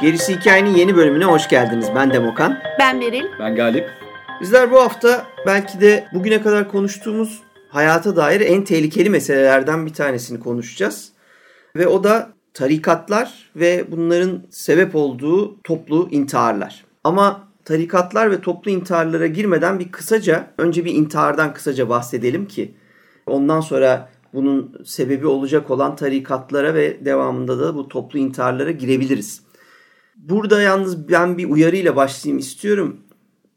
Gerisi Hikayenin yeni bölümüne hoş geldiniz. Ben Demokan. Ben Beril. Ben Galip. Bizler bu hafta belki de bugüne kadar konuştuğumuz hayata dair en tehlikeli meselelerden bir tanesini konuşacağız. Ve o da tarikatlar ve bunların sebep olduğu toplu intiharlar. Ama tarikatlar ve toplu intiharlara girmeden bir kısaca, önce bir intihardan kısaca bahsedelim ki ondan sonra bunun sebebi olacak olan tarikatlara ve devamında da bu toplu intiharlara girebiliriz. Burada yalnız ben bir uyarıyla başlayayım istiyorum.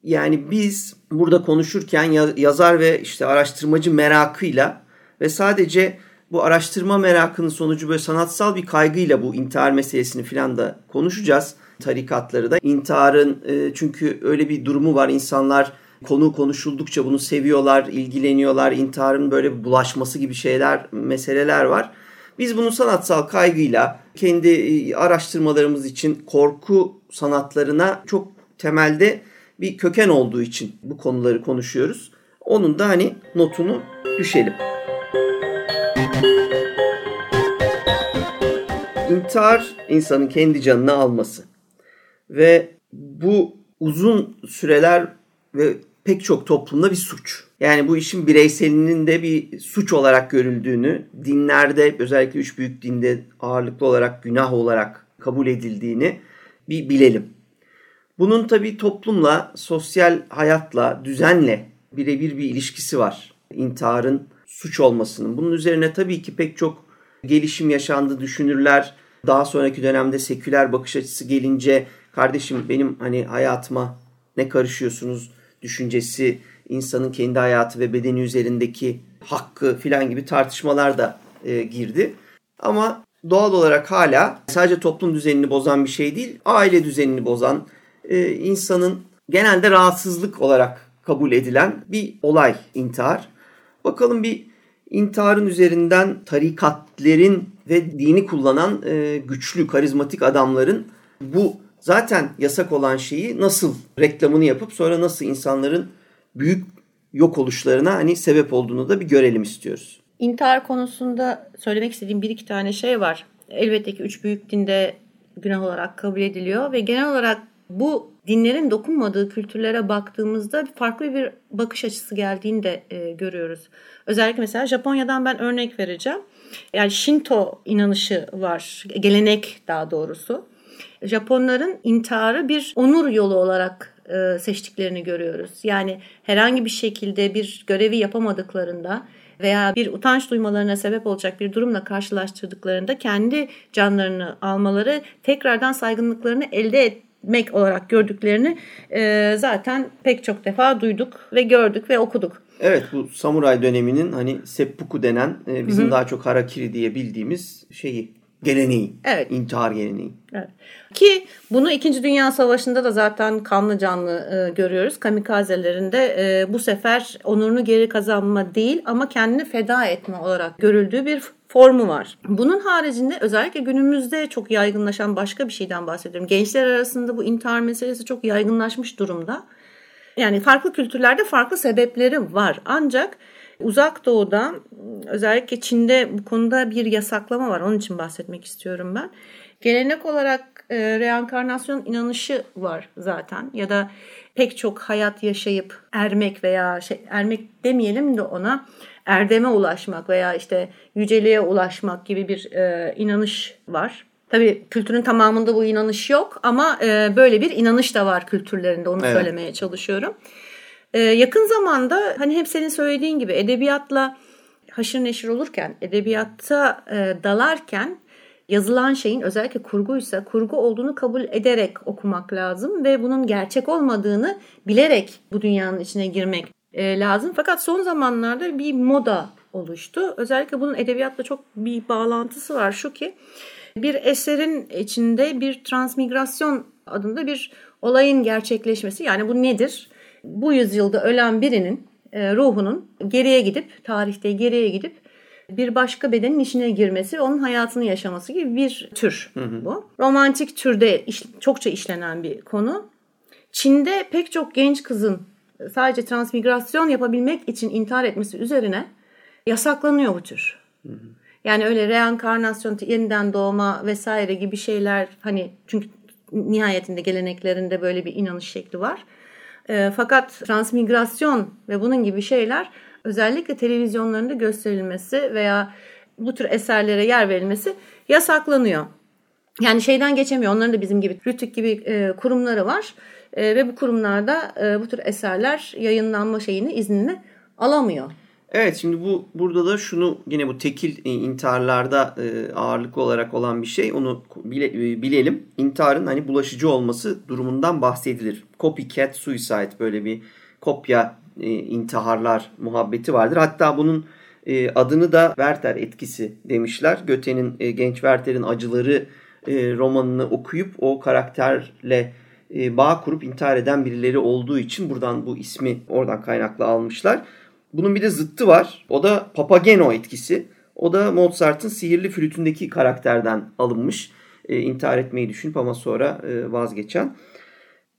Yani biz burada konuşurken yazar ve işte araştırmacı merakıyla ve sadece bu araştırma merakının sonucu böyle sanatsal bir kaygıyla bu intihar meselesini filan da konuşacağız. Tarikatları da. İntiharın e, çünkü öyle bir durumu var. İnsanlar konu konuşuldukça bunu seviyorlar, ilgileniyorlar. İntiharın böyle bulaşması gibi şeyler, meseleler var. Biz bunu sanatsal kaygıyla kendi e, araştırmalarımız için korku sanatlarına çok temelde bir köken olduğu için bu konuları konuşuyoruz. Onun da hani notunu düşelim. İntihar insanın kendi canını alması. Ve bu uzun süreler ve pek çok toplumda bir suç. Yani bu işin bireyselinin de bir suç olarak görüldüğünü, dinlerde özellikle üç büyük dinde ağırlıklı olarak günah olarak kabul edildiğini bir bilelim. Bunun tabi toplumla, sosyal hayatla, düzenle birebir bir ilişkisi var. İntiharın suç olmasının. Bunun üzerine tabii ki pek çok gelişim yaşandı düşünürler. Daha sonraki dönemde seküler bakış açısı gelince kardeşim benim hani hayatıma ne karışıyorsunuz düşüncesi, insanın kendi hayatı ve bedeni üzerindeki hakkı filan gibi tartışmalar da e, girdi. Ama doğal olarak hala sadece toplum düzenini bozan bir şey değil, aile düzenini bozan, e, insanın genelde rahatsızlık olarak kabul edilen bir olay intihar. Bakalım bir intiharın üzerinden tarikatlerin ve dini kullanan e, güçlü, karizmatik adamların bu zaten yasak olan şeyi nasıl reklamını yapıp sonra nasıl insanların büyük yok oluşlarına hani sebep olduğunu da bir görelim istiyoruz. İntihar konusunda söylemek istediğim bir iki tane şey var. Elbette ki üç büyük dinde günah olarak kabul ediliyor ve genel olarak bu dinlerin dokunmadığı kültürlere baktığımızda farklı bir bakış açısı geldiğini de e, görüyoruz. Özellikle mesela Japonya'dan ben örnek vereceğim. Yani Shinto inanışı var, gelenek daha doğrusu. Japonların intiharı bir onur yolu olarak e, seçtiklerini görüyoruz. Yani herhangi bir şekilde bir görevi yapamadıklarında veya bir utanç duymalarına sebep olacak bir durumla karşılaştırdıklarında kendi canlarını almaları tekrardan saygınlıklarını elde etmek olarak gördüklerini e, zaten pek çok defa duyduk ve gördük ve okuduk. Evet bu samuray döneminin hani seppuku denen e, bizim Hı-hı. daha çok harakiri diye bildiğimiz şeyi geleneği. Evet. İntihar geleneği. Evet. Ki bunu 2. Dünya Savaşı'nda da zaten kanlı canlı e, görüyoruz. Kamikazelerinde e, bu sefer onurunu geri kazanma değil ama kendini feda etme olarak görüldüğü bir formu var. Bunun haricinde özellikle günümüzde çok yaygınlaşan başka bir şeyden bahsediyorum. Gençler arasında bu intihar meselesi çok yaygınlaşmış durumda. Yani farklı kültürlerde farklı sebepleri var. Ancak Uzak Doğu'da özellikle Çin'de bu konuda bir yasaklama var. Onun için bahsetmek istiyorum ben. Gelenek olarak e, reenkarnasyon inanışı var zaten ya da pek çok hayat yaşayıp ermek veya şey, ermek demeyelim de ona erdeme ulaşmak veya işte yüceliğe ulaşmak gibi bir e, inanış var. Tabii kültürün tamamında bu inanış yok ama e, böyle bir inanış da var kültürlerinde onu evet. söylemeye çalışıyorum. Ee, yakın zamanda hani hep senin söylediğin gibi edebiyatla haşır neşir olurken, edebiyatta e, dalarken yazılan şeyin özellikle kurguysa kurgu olduğunu kabul ederek okumak lazım ve bunun gerçek olmadığını bilerek bu dünyanın içine girmek e, lazım. Fakat son zamanlarda bir moda oluştu. Özellikle bunun edebiyatla çok bir bağlantısı var. Şu ki bir eserin içinde bir transmigrasyon adında bir olayın gerçekleşmesi. Yani bu nedir? bu yüzyılda ölen birinin e, ruhunun geriye gidip, tarihte geriye gidip bir başka bedenin içine girmesi onun hayatını yaşaması gibi bir tür hı hı. bu. Romantik türde iş, çokça işlenen bir konu. Çin'de pek çok genç kızın sadece transmigrasyon yapabilmek için intihar etmesi üzerine yasaklanıyor bu tür. Yani öyle reenkarnasyon, yeniden doğma vesaire gibi şeyler hani çünkü nihayetinde geleneklerinde böyle bir inanış şekli var. E, fakat transmigrasyon ve bunun gibi şeyler özellikle televizyonlarında gösterilmesi veya bu tür eserlere yer verilmesi yasaklanıyor. Yani şeyden geçemiyor. Onların da bizim gibi Rütük gibi e, kurumları var. E, ve bu kurumlarda e, bu tür eserler yayınlanma şeyini iznini alamıyor. Evet şimdi bu burada da şunu yine bu tekil e, intiharlarda e, ağırlıklı olarak olan bir şey onu bile, e, bilelim. İntiharın hani bulaşıcı olması durumundan bahsedilir. Copycat suicide böyle bir kopya e, intiharlar muhabbeti vardır. Hatta bunun e, adını da Werther etkisi demişler. Göte'nin e, genç Werther'in acıları e, romanını okuyup o karakterle e, bağ kurup intihar eden birileri olduğu için buradan bu ismi oradan kaynaklı almışlar. Bunun bir de zıttı var. O da Papageno etkisi. O da Mozart'ın sihirli flütündeki karakterden alınmış. E, intihar etmeyi düşünüp ama sonra e, vazgeçen.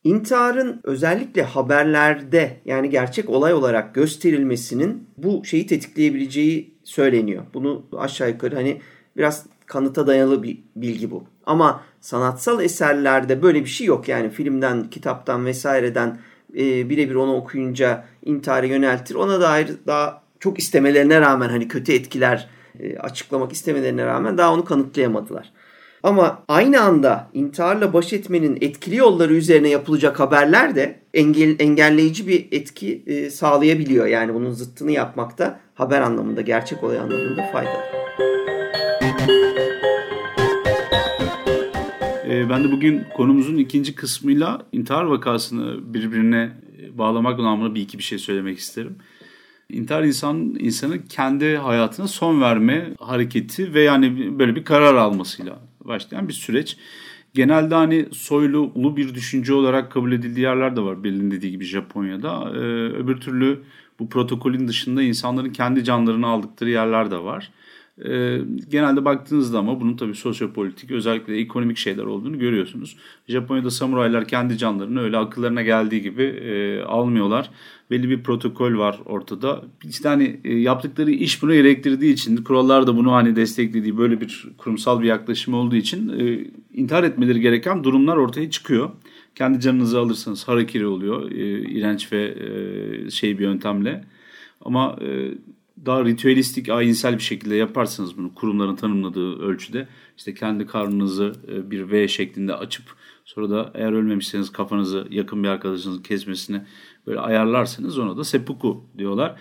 İntiharın özellikle haberlerde yani gerçek olay olarak gösterilmesinin bu şeyi tetikleyebileceği söyleniyor. Bunu aşağı yukarı hani biraz kanıta dayalı bir bilgi bu. Ama sanatsal eserlerde böyle bir şey yok. Yani filmden, kitaptan vesaireden e, birebir onu okuyunca intihara yöneltir. Ona dair daha çok istemelerine rağmen hani kötü etkiler e, açıklamak istemelerine rağmen daha onu kanıtlayamadılar. Ama aynı anda intiharla baş etmenin etkili yolları üzerine yapılacak haberler de engel, engelleyici bir etki e, sağlayabiliyor. Yani bunun zıttını yapmakta haber anlamında, gerçek olay anlamında faydalı. Ben de bugün konumuzun ikinci kısmıyla intihar vakasını birbirine bağlamak anlamında bir iki bir şey söylemek isterim. İntihar insan insanın kendi hayatına son verme hareketi ve yani böyle bir karar almasıyla başlayan bir süreç. Genelde hani soylu ulu bir düşünce olarak kabul edildiği yerler de var Berlin dediği gibi Japonya'da. Ee, öbür türlü bu protokolün dışında insanların kendi canlarını aldıkları yerler de var. E, genelde baktığınızda ama bunun tabii sosyopolitik özellikle ekonomik şeyler olduğunu görüyorsunuz. Japonya'da samuraylar kendi canlarını öyle akıllarına geldiği gibi e, almıyorlar. Belli bir protokol var ortada. İşte hani e, yaptıkları iş bunu gerektirdiği için kurallar da bunu hani desteklediği böyle bir kurumsal bir yaklaşım olduğu için e, intihar etmeleri gereken durumlar ortaya çıkıyor. Kendi canınızı alırsanız harakiri oluyor. E, iğrenç ve e, şey bir yöntemle. Ama e, daha ritüelistik, ayinsel bir şekilde yaparsanız bunu kurumların tanımladığı ölçüde. İşte kendi karnınızı e, bir V şeklinde açıp sonra da eğer ölmemişseniz kafanızı yakın bir arkadaşınızın kesmesine böyle ayarlarsanız ona da seppuku diyorlar.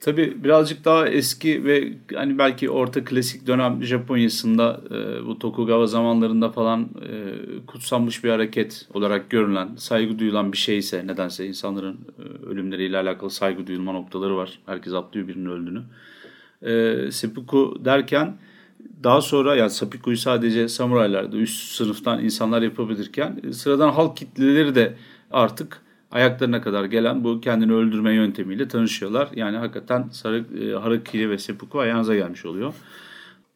Tabi birazcık daha eski ve hani belki orta klasik dönem Japonya'sında e, bu Tokugawa zamanlarında falan e, kutsanmış bir hareket olarak görülen, saygı duyulan bir şeyse nedense insanların e, ölümleriyle alakalı saygı duyulma noktaları var. Herkes atlıyor birinin öldüğünü. E, seppuku derken daha sonra yani sapikuyu sadece samuraylarda üst sınıftan insanlar yapabilirken sıradan halk kitleleri de artık ayaklarına kadar gelen bu kendini öldürme yöntemiyle tanışıyorlar. Yani hakikaten sarı, e, harakiri ve seppuku ayağınıza gelmiş oluyor.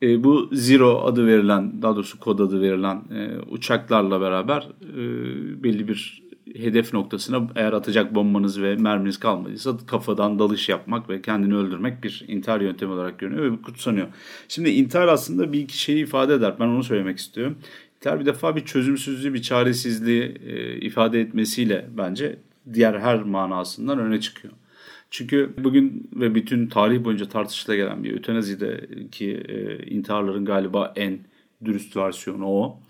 E, bu Zero adı verilen, daha doğrusu kod adı verilen e, uçaklarla beraber e, belli bir hedef noktasına eğer atacak bombanız ve merminiz kalmadıysa kafadan dalış yapmak ve kendini öldürmek bir intihar yöntemi olarak görünüyor ve kutsanıyor. Şimdi intihar aslında bir iki şeyi ifade eder. Ben onu söylemek istiyorum. İntihar bir defa bir çözümsüzlüğü, bir çaresizliği e, ifade etmesiyle bence diğer her manasından öne çıkıyor. Çünkü bugün ve bütün tarih boyunca tartışıla gelen bir ötenazideki e, intiharların galiba en dürüst versiyonu o.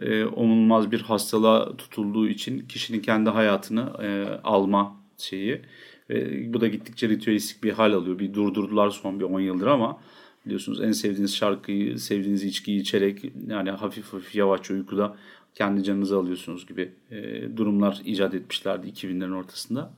E, onulmaz bir hastalığa tutulduğu için kişinin kendi hayatını e, alma şeyi. Ve bu da gittikçe ritüelistik bir hal alıyor. Bir durdurdular son bir 10 yıldır ama biliyorsunuz en sevdiğiniz şarkıyı, sevdiğiniz içkiyi içerek yani hafif hafif yavaş uykuda kendi canınızı alıyorsunuz gibi e, durumlar icat etmişlerdi 2000'lerin ortasında.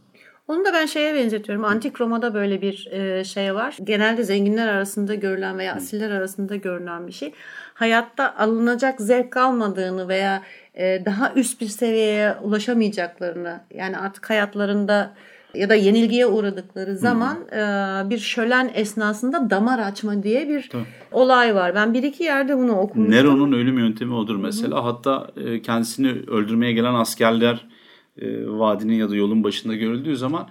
Onu da ben şeye benzetiyorum. Antik Roma'da böyle bir e, şey var. Genelde zenginler arasında görülen veya asiller arasında görülen bir şey. Hayatta alınacak zevk kalmadığını veya e, daha üst bir seviyeye ulaşamayacaklarını yani artık hayatlarında ya da yenilgiye uğradıkları zaman e, bir şölen esnasında damar açma diye bir Tabii. olay var. Ben bir iki yerde bunu okumuştum. Nero'nun ölüm yöntemi odur mesela. Hatta e, kendisini öldürmeye gelen askerler e, vadinin ya da yolun başında görüldüğü zaman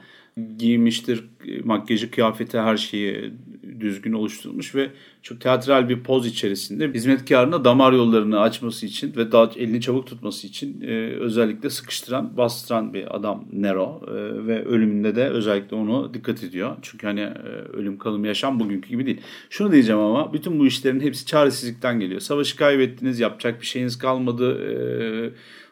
giymiştir e, makyajı, kıyafeti, her şeyi düzgün oluşturmuş ve çok teatral bir poz içerisinde hizmetkarına damar yollarını açması için ve daha elini çabuk tutması için e, özellikle sıkıştıran, bastıran bir adam Nero e, ve ölümünde de özellikle onu dikkat ediyor. Çünkü hani e, ölüm kalım yaşam bugünkü gibi değil. Şunu diyeceğim ama bütün bu işlerin hepsi çaresizlikten geliyor. Savaşı kaybettiniz, yapacak bir şeyiniz kalmadı. E,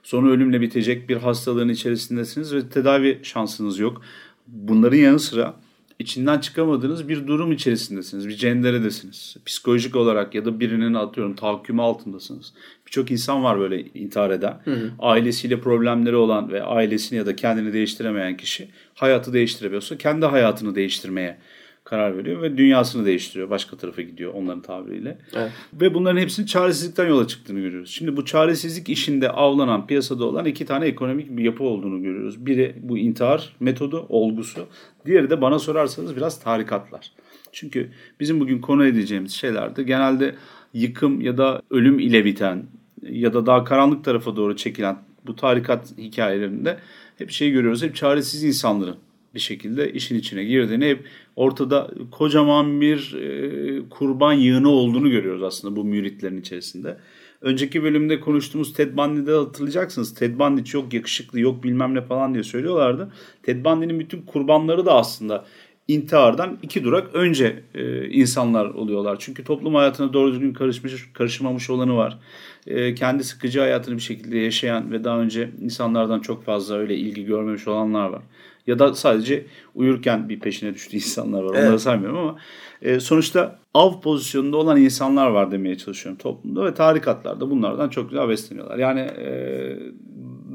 sonu ölümle bitecek bir hastalığın içerisindesiniz ve tedavi şansınız yok. Bunların yanı sıra içinden çıkamadığınız bir durum içerisindesiniz. Bir cenderedesiniz. Psikolojik olarak ya da birinin atıyorum tahakkümü altındasınız. Birçok insan var böyle intihar eden. Hı hı. Ailesiyle problemleri olan ve ailesini ya da kendini değiştiremeyen kişi hayatı değiştirebiliyorsa kendi hayatını değiştirmeye karar veriyor ve dünyasını değiştiriyor. Başka tarafa gidiyor onların tabiriyle. Evet. Ve bunların hepsinin çaresizlikten yola çıktığını görüyoruz. Şimdi bu çaresizlik işinde avlanan, piyasada olan iki tane ekonomik bir yapı olduğunu görüyoruz. Biri bu intihar metodu, olgusu. Diğeri de bana sorarsanız biraz tarikatlar. Çünkü bizim bugün konu edeceğimiz şeylerde genelde yıkım ya da ölüm ile biten ya da daha karanlık tarafa doğru çekilen bu tarikat hikayelerinde hep şey görüyoruz. Hep çaresiz insanların bir şekilde işin içine girdiğini hep ortada kocaman bir e, kurban yığını olduğunu görüyoruz aslında bu müritlerin içerisinde. Önceki bölümde konuştuğumuz Ted Bundy'de hatırlayacaksınız. Ted Bundy çok yakışıklı yok bilmem ne falan diye söylüyorlardı. Ted Bundy'nin bütün kurbanları da aslında intihardan iki durak önce e, insanlar oluyorlar. Çünkü toplum hayatına doğru düzgün karışmış, karışmamış olanı var. E, kendi sıkıcı hayatını bir şekilde yaşayan ve daha önce insanlardan çok fazla öyle ilgi görmemiş olanlar var. Ya da sadece uyurken bir peşine düştüğü insanlar var. Evet. Onları saymıyorum ama e, sonuçta av pozisyonunda olan insanlar var demeye çalışıyorum toplumda ve tarikatlarda bunlardan çok güzel besleniyorlar. Yani e,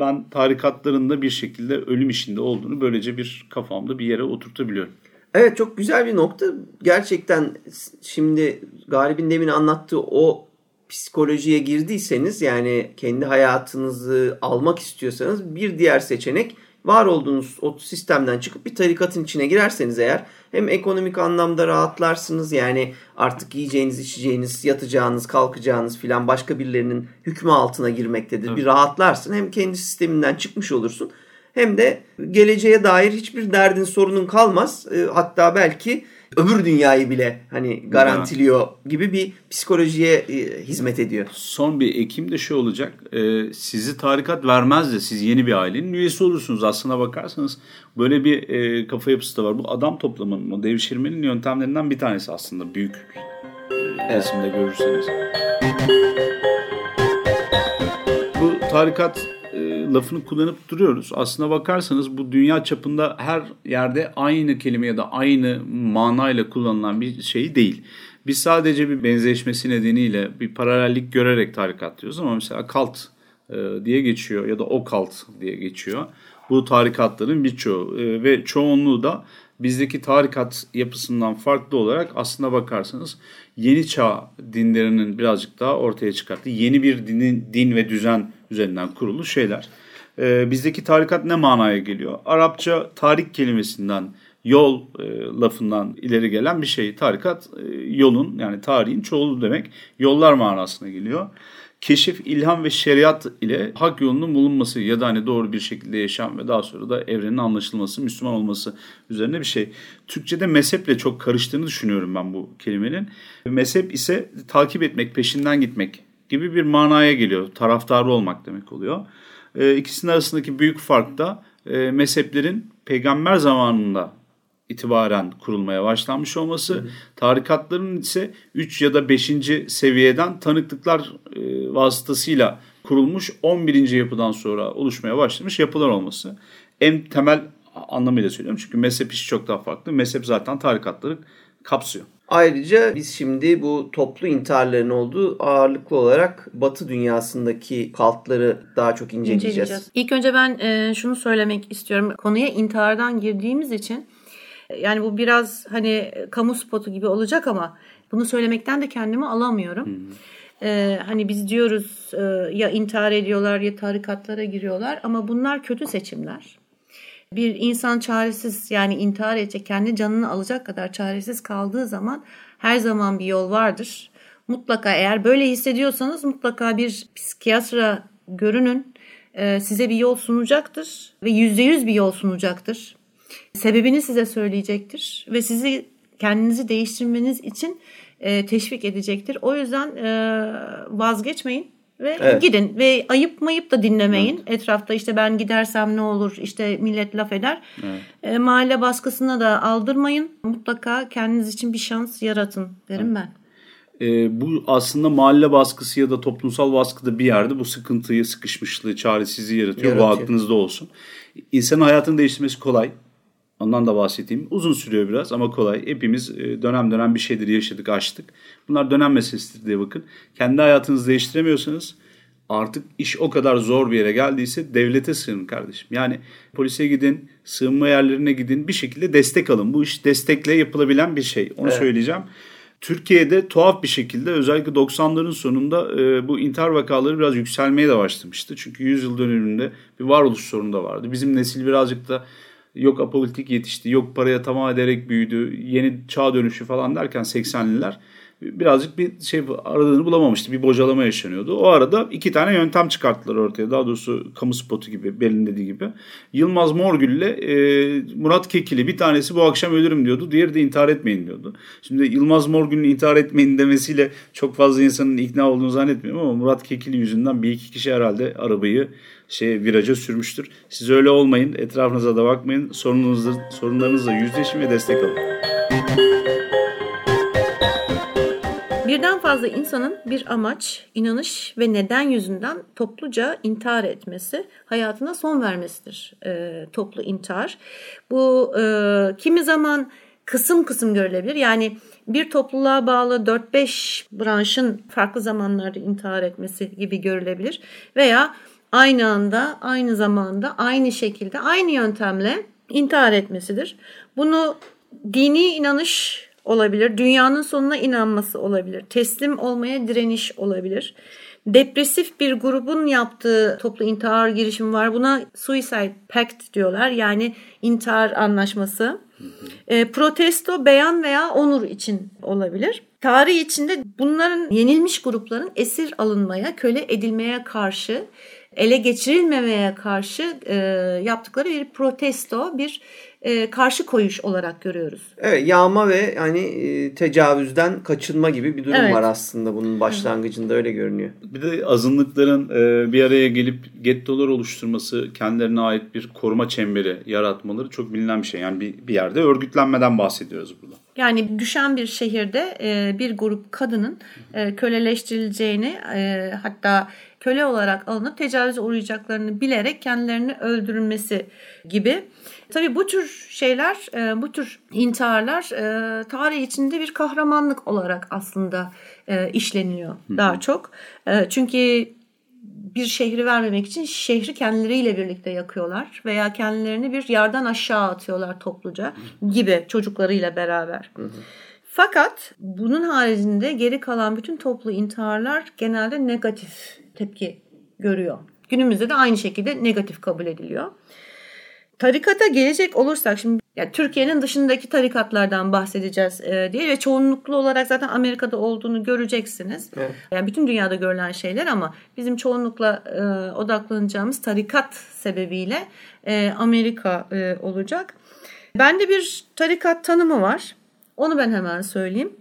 ben tarikatların da bir şekilde ölüm işinde olduğunu böylece bir kafamda bir yere oturtabiliyorum. Evet çok güzel bir nokta. Gerçekten şimdi Galip'in demin anlattığı o psikolojiye girdiyseniz yani kendi hayatınızı almak istiyorsanız bir diğer seçenek var olduğunuz o sistemden çıkıp bir tarikatın içine girerseniz eğer hem ekonomik anlamda rahatlarsınız yani artık yiyeceğiniz, içeceğiniz, yatacağınız, kalkacağınız filan başka birilerinin hükmü altına girmektedir. Evet. Bir rahatlarsın hem kendi sisteminden çıkmış olursun hem de geleceğe dair hiçbir derdin sorunun kalmaz. E, hatta belki öbür dünyayı bile hani garantiliyor gibi bir psikolojiye e, hizmet ediyor. Son bir ekim de şu olacak. E, sizi tarikat vermez de siz yeni bir ailenin üyesi olursunuz. Aslına bakarsanız böyle bir e, kafa yapısı da var. Bu adam toplamanın, o devşirmenin yöntemlerinden bir tanesi aslında büyük e, resimde görürseniz. Bu tarikat lafını kullanıp duruyoruz. Aslına bakarsanız bu dünya çapında her yerde aynı kelime ya da aynı manayla kullanılan bir şey değil. Biz sadece bir benzeşmesi nedeniyle bir paralellik görerek tarikat diyoruz ama mesela kalt e, diye geçiyor ya da okalt diye geçiyor. Bu tarikatların birçoğu e, ve çoğunluğu da bizdeki tarikat yapısından farklı olarak aslına bakarsanız yeni çağ dinlerinin birazcık daha ortaya çıkarttığı yeni bir dinin, din ve düzen üzerinden kurulu şeyler. Ee, bizdeki tarikat ne manaya geliyor? Arapça tarik kelimesinden yol e, lafından ileri gelen bir şey. Tarikat e, yolun yani tarihin çoğulu demek. Yollar manasına geliyor. Keşif, ilham ve şeriat ile hak yolunun bulunması ya da hani doğru bir şekilde yaşam ve daha sonra da evrenin anlaşılması, Müslüman olması üzerine bir şey. Türkçe'de mezheple çok karıştığını düşünüyorum ben bu kelimenin. Mezhep ise takip etmek, peşinden gitmek gibi bir manaya geliyor. Taraftarı olmak demek oluyor. E, ikisinin arasındaki büyük fark da e, mezheplerin peygamber zamanında itibaren kurulmaya başlanmış olması, hı hı. tarikatların ise 3 ya da 5. seviyeden tanıklıklar e, vasıtasıyla kurulmuş 11. yapıdan sonra oluşmaya başlamış yapılar olması. En temel anlamıyla söylüyorum çünkü mezhep işi çok daha farklı. Mezhep zaten tarikatları kapsıyor. Ayrıca biz şimdi bu toplu intiharların olduğu ağırlıklı olarak Batı dünyasındaki kaltları daha çok inceleyeceğiz. inceleyeceğiz. İlk önce ben e, şunu söylemek istiyorum. Konuya intihardan girdiğimiz için yani bu biraz hani kamu spotu gibi olacak ama bunu söylemekten de kendimi alamıyorum. Hmm. Ee, hani biz diyoruz e, ya intihar ediyorlar ya tarikatlara giriyorlar ama bunlar kötü seçimler. bir insan çaresiz yani intihar edecek, kendi canını alacak kadar çaresiz kaldığı zaman her zaman bir yol vardır. Mutlaka eğer böyle hissediyorsanız mutlaka bir psikiyatra görünün. Ee, size bir yol sunacaktır ve yüzde yüz bir yol sunacaktır. Sebebini size söyleyecektir ve sizi kendinizi değiştirmeniz için e, teşvik edecektir. O yüzden e, vazgeçmeyin ve evet. gidin ve ayıp mayıp da dinlemeyin. Evet. Etrafta işte ben gidersem ne olur işte millet laf eder. Evet. E, mahalle baskısına da aldırmayın. Mutlaka kendiniz için bir şans yaratın derim evet. ben. E, bu aslında mahalle baskısı ya da toplumsal baskıda bir yerde bu sıkıntıyı, sıkışmışlığı, çaresizliği yaratıyor. yaratıyor. Bu aklınızda olsun. İnsanın hayatını değiştirmesi kolay. Ondan da bahsedeyim. Uzun sürüyor biraz ama kolay. Hepimiz e, dönem dönem bir şeyleri yaşadık, açtık. Bunlar dönem meselesidir diye bakın. Kendi hayatınızı değiştiremiyorsanız artık iş o kadar zor bir yere geldiyse devlete sığının kardeşim. Yani polise gidin, sığınma yerlerine gidin bir şekilde destek alın. Bu iş destekle yapılabilen bir şey. Onu evet. söyleyeceğim. Türkiye'de tuhaf bir şekilde özellikle 90'ların sonunda e, bu intihar vakaları biraz yükselmeye de başlamıştı. Çünkü 100 yıl döneminde bir varoluş sorunu da vardı. Bizim nesil birazcık da yok apolitik yetişti, yok paraya tamam ederek büyüdü, yeni çağ dönüşü falan derken 80'liler birazcık bir şey aradığını bulamamıştı. Bir bocalama yaşanıyordu. O arada iki tane yöntem çıkarttılar ortaya. Daha doğrusu kamu spotu gibi, Belin dediği gibi. Yılmaz Morgül ile e, Murat Kekili bir tanesi bu akşam ölürüm diyordu. Diğeri de intihar etmeyin diyordu. Şimdi Yılmaz Morgül'ün intihar etmeyin demesiyle çok fazla insanın ikna olduğunu zannetmiyorum ama Murat Kekili yüzünden bir iki kişi herhalde arabayı şey viraja sürmüştür. Siz öyle olmayın. Etrafınıza da bakmayın. Sorunlarınızla, sorunlarınızla yüzleşin ve destek alın. Birden fazla insanın bir amaç, inanış ve neden yüzünden topluca intihar etmesi, hayatına son vermesidir e, toplu intihar. Bu e, kimi zaman kısım kısım görülebilir. Yani bir topluluğa bağlı 4-5 branşın farklı zamanlarda intihar etmesi gibi görülebilir. Veya aynı anda, aynı zamanda, aynı şekilde, aynı yöntemle intihar etmesidir. Bunu dini inanış olabilir, dünyanın sonuna inanması olabilir, teslim olmaya direniş olabilir. Depresif bir grubun yaptığı toplu intihar girişimi var. Buna suicide pact diyorlar. Yani intihar anlaşması. E, protesto, beyan veya onur için olabilir. Tarih içinde bunların yenilmiş grupların esir alınmaya, köle edilmeye karşı ele geçirilmemeye karşı e, yaptıkları bir protesto, bir e, karşı koyuş olarak görüyoruz. Evet yağma ve hani e, tecavüzden kaçınma gibi bir durum evet. var aslında bunun başlangıcında öyle görünüyor. Bir de azınlıkların e, bir araya gelip gettolar oluşturması, kendilerine ait bir koruma çemberi yaratmaları çok bilinen bir şey. Yani bir, bir yerde örgütlenmeden bahsediyoruz burada. Yani düşen bir şehirde e, bir grup kadının e, köleleştirileceğini e, hatta köle olarak alınıp tecavüze uğrayacaklarını bilerek kendilerini öldürülmesi gibi. Tabii bu tür şeyler, e, bu tür intiharlar e, tarih içinde bir kahramanlık olarak aslında e, işleniyor daha çok. Çünkü bir şehri vermemek için şehri kendileriyle birlikte yakıyorlar veya kendilerini bir yerden aşağı atıyorlar topluca gibi çocuklarıyla beraber. Fakat bunun haricinde geri kalan bütün toplu intiharlar genelde negatif tepki görüyor. Günümüzde de aynı şekilde negatif kabul ediliyor. Tarikata gelecek olursak şimdi yani Türkiye'nin dışındaki tarikatlardan bahsedeceğiz e, diye ve çoğunluklu olarak zaten Amerika'da olduğunu göreceksiniz. Evet. Yani bütün dünyada görülen şeyler ama bizim çoğunlukla e, odaklanacağımız tarikat sebebiyle e, Amerika e, olacak. Bende bir tarikat tanımı var. Onu ben hemen söyleyeyim.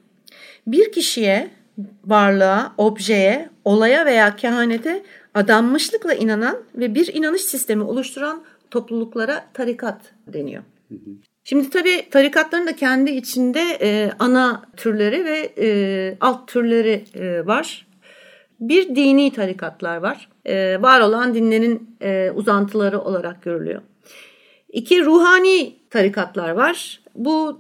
Bir kişiye, varlığa, objeye, olaya veya kehanete adanmışlıkla inanan ve bir inanış sistemi oluşturan topluluklara tarikat deniyor. Şimdi tabii tarikatların da kendi içinde e, ana türleri ve e, alt türleri e, var. Bir dini tarikatlar var. E, var olan dinlerin e, uzantıları olarak görülüyor. İki ruhani tarikatlar var. Bu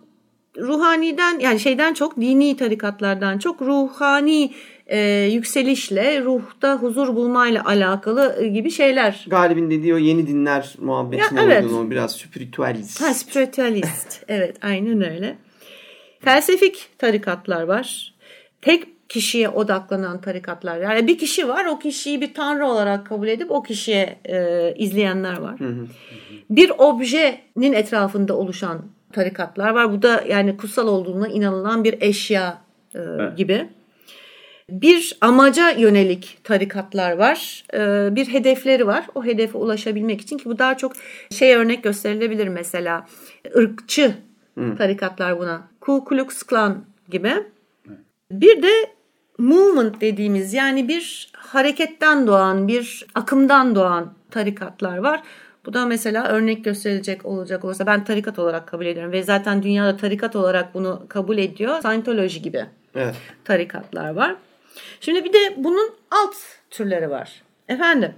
ruhaniden yani şeyden çok dini tarikatlardan çok ruhani e, yükselişle, ruhta huzur bulmayla alakalı e, gibi şeyler. Galibin dediği o yeni dinler muhabbetine ya, evet. o biraz spiritüalist. Ha, spiritüalist. evet aynen öyle. Felsefik tarikatlar var. Tek kişiye odaklanan tarikatlar. Yani bir kişi var o kişiyi bir tanrı olarak kabul edip o kişiye e, izleyenler var. Bir objenin etrafında oluşan tarikatlar var. Bu da yani kutsal olduğuna inanılan bir eşya e, evet. gibi. Bir amaca yönelik tarikatlar var. E, bir hedefleri var. O hedefe ulaşabilmek için ki bu daha çok şey örnek gösterilebilir mesela. ırkçı Hı. tarikatlar buna. Ku Klux Klan gibi. Bir de movement dediğimiz yani bir hareketten doğan, bir akımdan doğan tarikatlar var. Bu da mesela örnek gösterilecek olacak olursa ben tarikat olarak kabul ediyorum ve zaten dünyada tarikat olarak bunu kabul ediyor. Scientology gibi evet. tarikatlar var. Şimdi bir de bunun alt türleri var. Efendim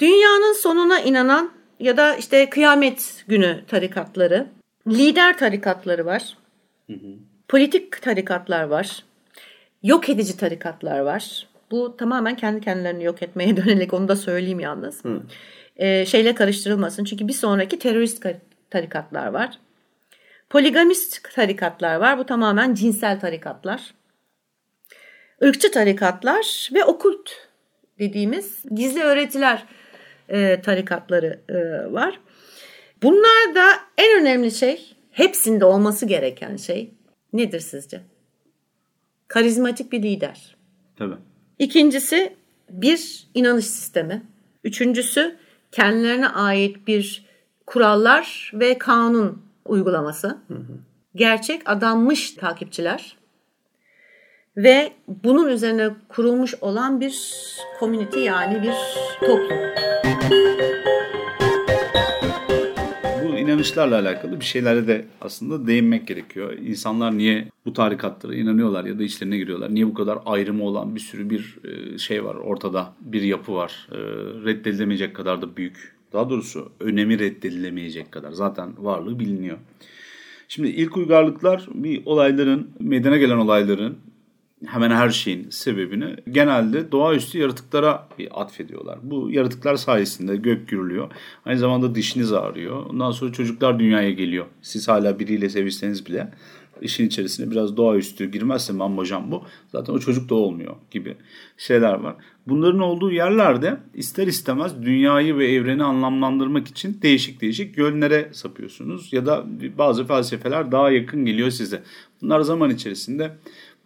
dünyanın sonuna inanan ya da işte kıyamet günü tarikatları, lider tarikatları var. Hı hı. Politik tarikatlar var. Yok edici tarikatlar var. Bu tamamen kendi kendilerini yok etmeye dönelik onu da söyleyeyim yalnız. Hı. Ee, şeyle karıştırılmasın. Çünkü bir sonraki terörist tarikatlar var. Poligamist tarikatlar var. Bu tamamen cinsel tarikatlar. Irkçı tarikatlar ve okult dediğimiz gizli öğretiler e, tarikatları e, var. Bunlar da en önemli şey, hepsinde olması gereken şey nedir sizce? Karizmatik bir lider. Tabii. İkincisi bir inanış sistemi. Üçüncüsü kendilerine ait bir kurallar ve kanun uygulaması. Hı hı. Gerçek adanmış takipçiler ve bunun üzerine kurulmuş olan bir community yani bir toplum. Bu inanışlarla alakalı bir şeylere de aslında değinmek gerekiyor. İnsanlar niye bu tarikatlara inanıyorlar ya da içlerine giriyorlar? Niye bu kadar ayrımı olan bir sürü bir e, şey var ortada, bir yapı var. E, reddedilemeyecek kadar da büyük. Daha doğrusu önemi reddedilemeyecek kadar. Zaten varlığı biliniyor. Şimdi ilk uygarlıklar bir olayların, meydana gelen olayların hemen her şeyin sebebini genelde doğaüstü yaratıklara atfediyorlar. Bu yaratıklar sayesinde gök gürülüyor. Aynı zamanda dişiniz ağrıyor. Ondan sonra çocuklar dünyaya geliyor. Siz hala biriyle sevişseniz bile işin içerisine biraz doğaüstü girmezse mambo bu zaten o çocuk da olmuyor gibi şeyler var. Bunların olduğu yerlerde ister istemez dünyayı ve evreni anlamlandırmak için değişik değişik yönlere sapıyorsunuz. Ya da bazı felsefeler daha yakın geliyor size. Bunlar zaman içerisinde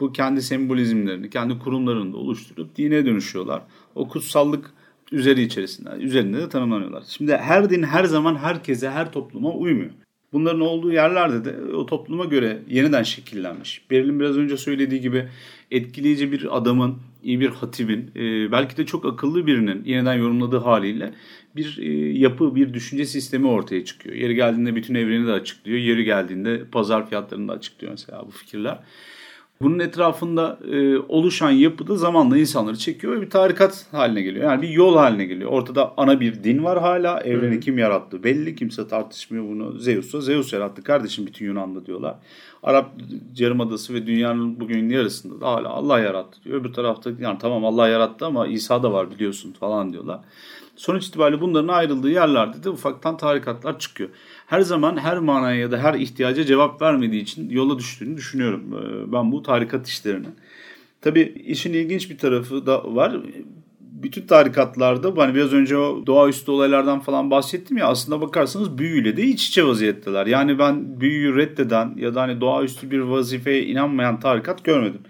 bu kendi sembolizmlerini, kendi kurumlarını da oluşturup dine dönüşüyorlar. O kutsallık üzeri içerisinde, üzerinde de tanımlanıyorlar. Şimdi her din her zaman herkese, her topluma uymuyor. Bunların olduğu yerlerde de o topluma göre yeniden şekillenmiş. Beril'in biraz önce söylediği gibi etkileyici bir adamın, iyi bir hatibin, e, belki de çok akıllı birinin yeniden yorumladığı haliyle bir e, yapı, bir düşünce sistemi ortaya çıkıyor. Yeri geldiğinde bütün evreni de açıklıyor. Yeri geldiğinde pazar fiyatlarını da açıklıyor mesela bu fikirler. Bunun etrafında e, oluşan yapı da zamanla insanları çekiyor ve bir tarikat haline geliyor. Yani bir yol haline geliyor. Ortada ana bir din var hala. Evreni kim yarattı belli. Kimse tartışmıyor bunu. Zeus'ta Zeus yarattı kardeşim bütün Yunan'da diyorlar. Arap Yarımadası ve dünyanın bugün yarısında da hala Allah yarattı diyor. Öbür tarafta yani tamam Allah yarattı ama İsa da var biliyorsun falan diyorlar. Sonuç itibariyle bunların ayrıldığı yerlerde de ufaktan tarikatlar çıkıyor. Her zaman her manaya ya da her ihtiyaca cevap vermediği için yola düştüğünü düşünüyorum ben bu tarikat işlerinin. Tabii işin ilginç bir tarafı da var. Bütün tarikatlarda hani biraz önce o doğaüstü olaylardan falan bahsettim ya aslında bakarsanız büyüyle de iç içe vaziyetteler. Yani ben büyüyü reddeden ya da hani doğaüstü bir vazifeye inanmayan tarikat görmedim.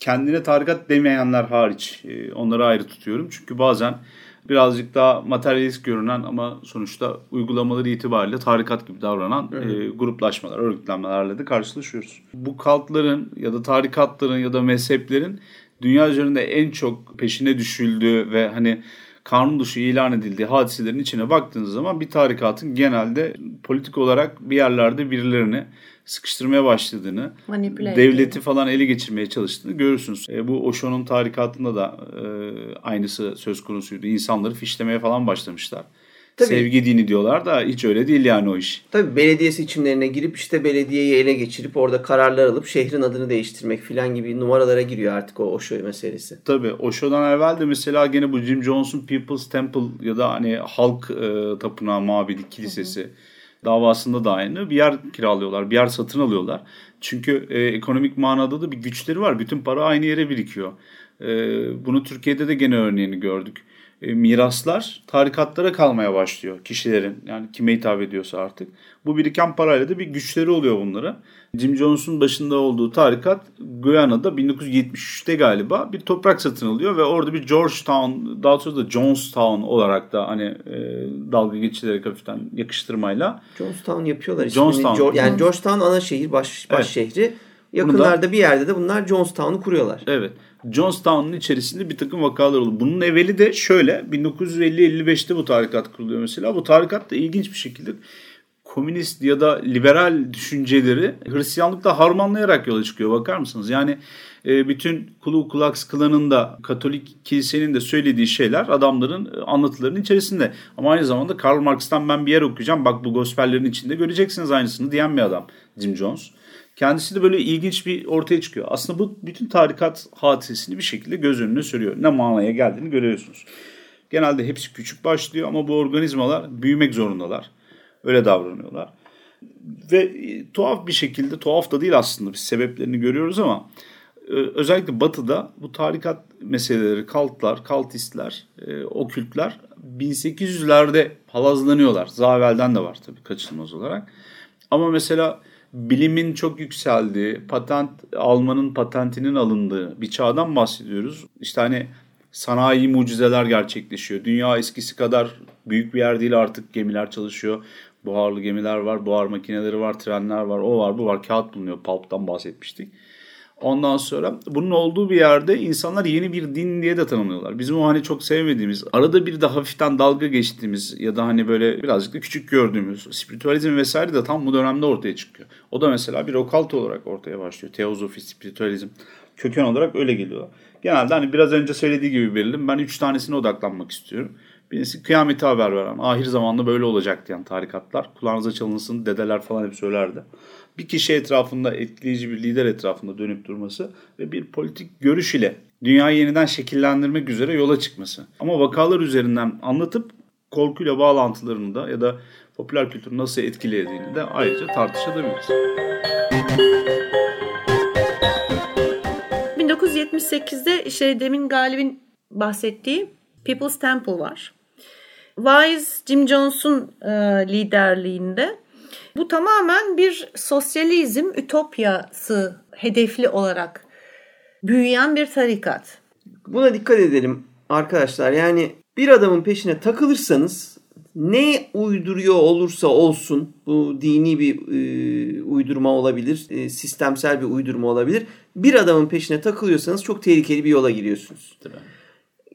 Kendine tarikat demeyenler hariç e, onları ayrı tutuyorum. Çünkü bazen birazcık daha materyalist görünen ama sonuçta uygulamaları itibariyle tarikat gibi davranan evet. e, gruplaşmalar, örgütlenmelerle de karşılaşıyoruz. Bu kaltların ya da tarikatların ya da mezheplerin dünya üzerinde en çok peşine düşüldüğü ve hani kanun dışı ilan edildiği hadiselerin içine baktığınız zaman bir tarikatın genelde politik olarak bir yerlerde birilerini sıkıştırmaya başladığını, Manipüle devleti falan ele geçirmeye çalıştığını görürsünüz. E, bu Osho'nun tarikatında da e, aynısı söz konusuydu. İnsanları fişlemeye falan başlamışlar. Tabii. Sevgi dini diyorlar da hiç öyle değil yani o iş. Tabii belediye seçimlerine girip işte belediyeyi ele geçirip orada kararlar alıp şehrin adını değiştirmek filan gibi numaralara giriyor artık o Osho meselesi. Tabii Osho'dan evvel de mesela gene bu Jim Jones'un People's Temple ya da hani halk e, tapınağı mabedi kilisesi. Hı hı davasında da aynı. Bir yer kiralıyorlar, bir yer satın alıyorlar. Çünkü e, ekonomik manada da bir güçleri var. Bütün para aynı yere birikiyor. E, bunu Türkiye'de de gene örneğini gördük. E, miraslar tarikatlara kalmaya başlıyor kişilerin. Yani kime hitap ediyorsa artık. Bu biriken parayla da bir güçleri oluyor bunlara. Jim Jones'un başında olduğu tarikat Guyana'da 1973'te galiba bir toprak satın alıyor ve orada bir Georgetown, daha sonra da Jonestown olarak da hani e, dalga geçilerek hafiften yakıştırmayla. Jonestown yapıyorlar ismini. Jonestown. Jo- yani Georgetown ana şehir, baş, baş evet. şehri. Yakınlarda da, bir yerde de bunlar Jonestown'u kuruyorlar. Evet. Jonestown'un içerisinde bir takım vakalar oldu. Bunun evveli de şöyle 1950-55'te bu tarikat kuruluyor mesela. Bu tarikat da ilginç bir şekilde komünist ya da liberal düşünceleri Hristiyanlıkla harmanlayarak yola çıkıyor. Bakar mısınız? Yani e, bütün Ku Klux Klan'ın Katolik kilisenin de söylediği şeyler adamların e, anlatılarının içerisinde. Ama aynı zamanda Karl Marx'tan ben bir yer okuyacağım. Bak bu gospellerin içinde göreceksiniz aynısını diyen bir adam Jim Jones. Kendisi de böyle ilginç bir ortaya çıkıyor. Aslında bu bütün tarikat hadisesini bir şekilde göz önüne sürüyor. Ne manaya geldiğini görüyorsunuz. Genelde hepsi küçük başlıyor ama bu organizmalar büyümek zorundalar. Öyle davranıyorlar. Ve e, tuhaf bir şekilde, tuhaf da değil aslında biz sebeplerini görüyoruz ama e, özellikle batıda bu tarikat meseleleri, kaltlar, kaltistler, e, okültler 1800'lerde palazlanıyorlar. Zavel'den de var tabii kaçınılmaz olarak. Ama mesela bilimin çok yükseldiği, patent almanın patentinin alındığı bir çağdan bahsediyoruz. İşte hani sanayi mucizeler gerçekleşiyor. Dünya eskisi kadar büyük bir yer değil artık gemiler çalışıyor. Buharlı gemiler var, buhar makineleri var, trenler var, o var, bu var. Kağıt bulunuyor. Pulp'tan bahsetmiştik. Ondan sonra bunun olduğu bir yerde insanlar yeni bir din diye de tanımlıyorlar. Bizim o hani çok sevmediğimiz, arada bir de hafiften dalga geçtiğimiz ya da hani böyle birazcık da küçük gördüğümüz spiritüalizm vesaire de tam bu dönemde ortaya çıkıyor. O da mesela bir okalt olarak ortaya başlıyor. Teozofi, spiritüalizm köken olarak öyle geliyor. Genelde hani biraz önce söylediği gibi verelim. Ben üç tanesine odaklanmak istiyorum. Birincisi kıyameti haber veren, ahir zamanda böyle olacak diyen tarikatlar. Kulağınıza çalınsın dedeler falan hep söylerdi. Bir kişi etrafında, etkileyici bir lider etrafında dönüp durması ve bir politik görüş ile dünyayı yeniden şekillendirmek üzere yola çıkması. Ama vakalar üzerinden anlatıp korkuyla bağlantılarını da ya da popüler kültürü nasıl etkilediğini de ayrıca tartışabiliriz. 1978'de işte demin Galip'in bahsettiği People's Temple var. Wise Jim Jones'un e, liderliğinde bu tamamen bir sosyalizm ütopyası hedefli olarak büyüyen bir tarikat. Buna dikkat edelim arkadaşlar. Yani bir adamın peşine takılırsanız ne uyduruyor olursa olsun bu dini bir e, uydurma olabilir, e, sistemsel bir uydurma olabilir. Bir adamın peşine takılıyorsanız çok tehlikeli bir yola giriyorsunuz. Tabii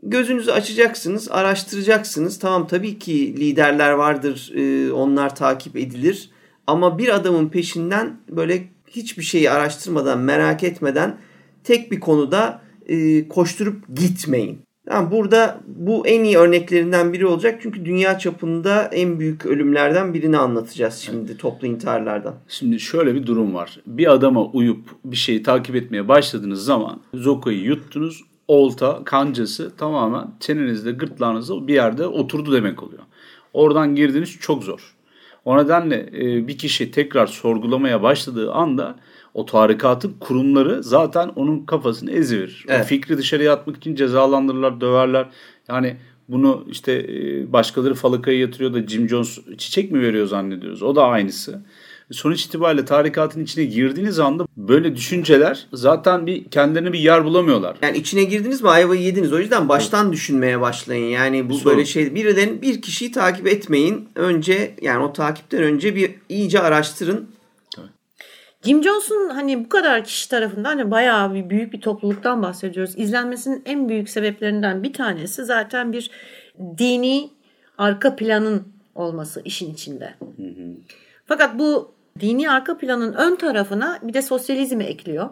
gözünüzü açacaksınız, araştıracaksınız. Tamam tabii ki liderler vardır, e, onlar takip edilir. Ama bir adamın peşinden böyle hiçbir şeyi araştırmadan, merak etmeden tek bir konuda e, koşturup gitmeyin. Yani burada bu en iyi örneklerinden biri olacak. Çünkü dünya çapında en büyük ölümlerden birini anlatacağız şimdi toplu intiharlardan. Şimdi şöyle bir durum var. Bir adama uyup bir şeyi takip etmeye başladığınız zaman Zoko'yu yuttunuz olta, kancası tamamen çenenizde, gırtlağınızda bir yerde oturdu demek oluyor. Oradan girdiğiniz çok zor. O nedenle e, bir kişi tekrar sorgulamaya başladığı anda o tarikatın kurumları zaten onun kafasını eziverir. Evet. O fikri dışarıya atmak için cezalandırırlar, döverler. Yani bunu işte e, başkaları falakaya yatırıyor da Jim Jones çiçek mi veriyor zannediyoruz. O da aynısı sonuç itibariyle tarikatın içine girdiğiniz anda böyle düşünceler zaten bir kendilerine bir yer bulamıyorlar. Yani içine girdiniz mi ayvayı yediniz. O yüzden baştan evet. düşünmeye başlayın. Yani bu Sorun. böyle şey birilerin bir kişiyi takip etmeyin. Önce yani o takipten önce bir iyice araştırın. Jim Jones'un hani bu kadar kişi tarafından hani bayağı bir büyük bir topluluktan bahsediyoruz. İzlenmesinin en büyük sebeplerinden bir tanesi zaten bir dini arka planın olması işin içinde. Hı hı. Fakat bu dini arka planın ön tarafına bir de sosyalizmi ekliyor.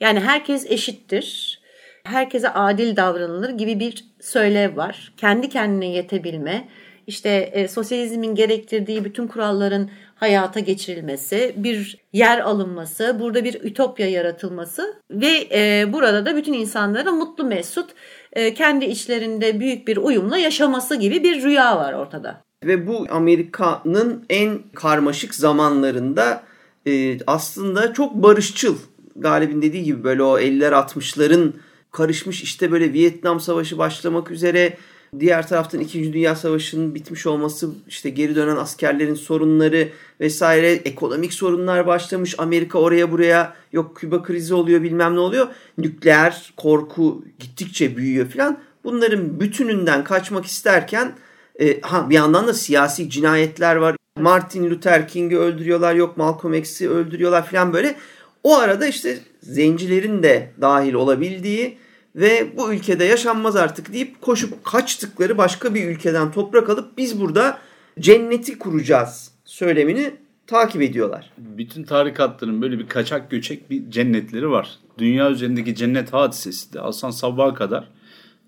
Yani herkes eşittir. Herkese adil davranılır gibi bir söylev var. Kendi kendine yetebilme, işte e, sosyalizmin gerektirdiği bütün kuralların hayata geçirilmesi, bir yer alınması, burada bir ütopya yaratılması ve e, burada da bütün insanların mutlu mesut e, kendi içlerinde büyük bir uyumla yaşaması gibi bir rüya var ortada. Ve bu Amerika'nın en karmaşık zamanlarında e, aslında çok barışçıl. Galip'in dediği gibi böyle o 50'ler 60'ların karışmış işte böyle Vietnam Savaşı başlamak üzere diğer taraftan 2. Dünya Savaşı'nın bitmiş olması, işte geri dönen askerlerin sorunları vesaire, ekonomik sorunlar başlamış. Amerika oraya buraya yok Küba krizi oluyor bilmem ne oluyor. Nükleer korku gittikçe büyüyor filan. Bunların bütününden kaçmak isterken e, ha bir yandan da siyasi cinayetler var. Martin Luther King'i öldürüyorlar, yok Malcolm X'i öldürüyorlar filan böyle. O arada işte zencilerin de dahil olabildiği ve bu ülkede yaşanmaz artık deyip koşup kaçtıkları başka bir ülkeden toprak alıp biz burada cenneti kuracağız söylemini takip ediyorlar. Bütün tarikatların böyle bir kaçak göçek bir cennetleri var. Dünya üzerindeki cennet hadisesi de Aslan Sabbah'a kadar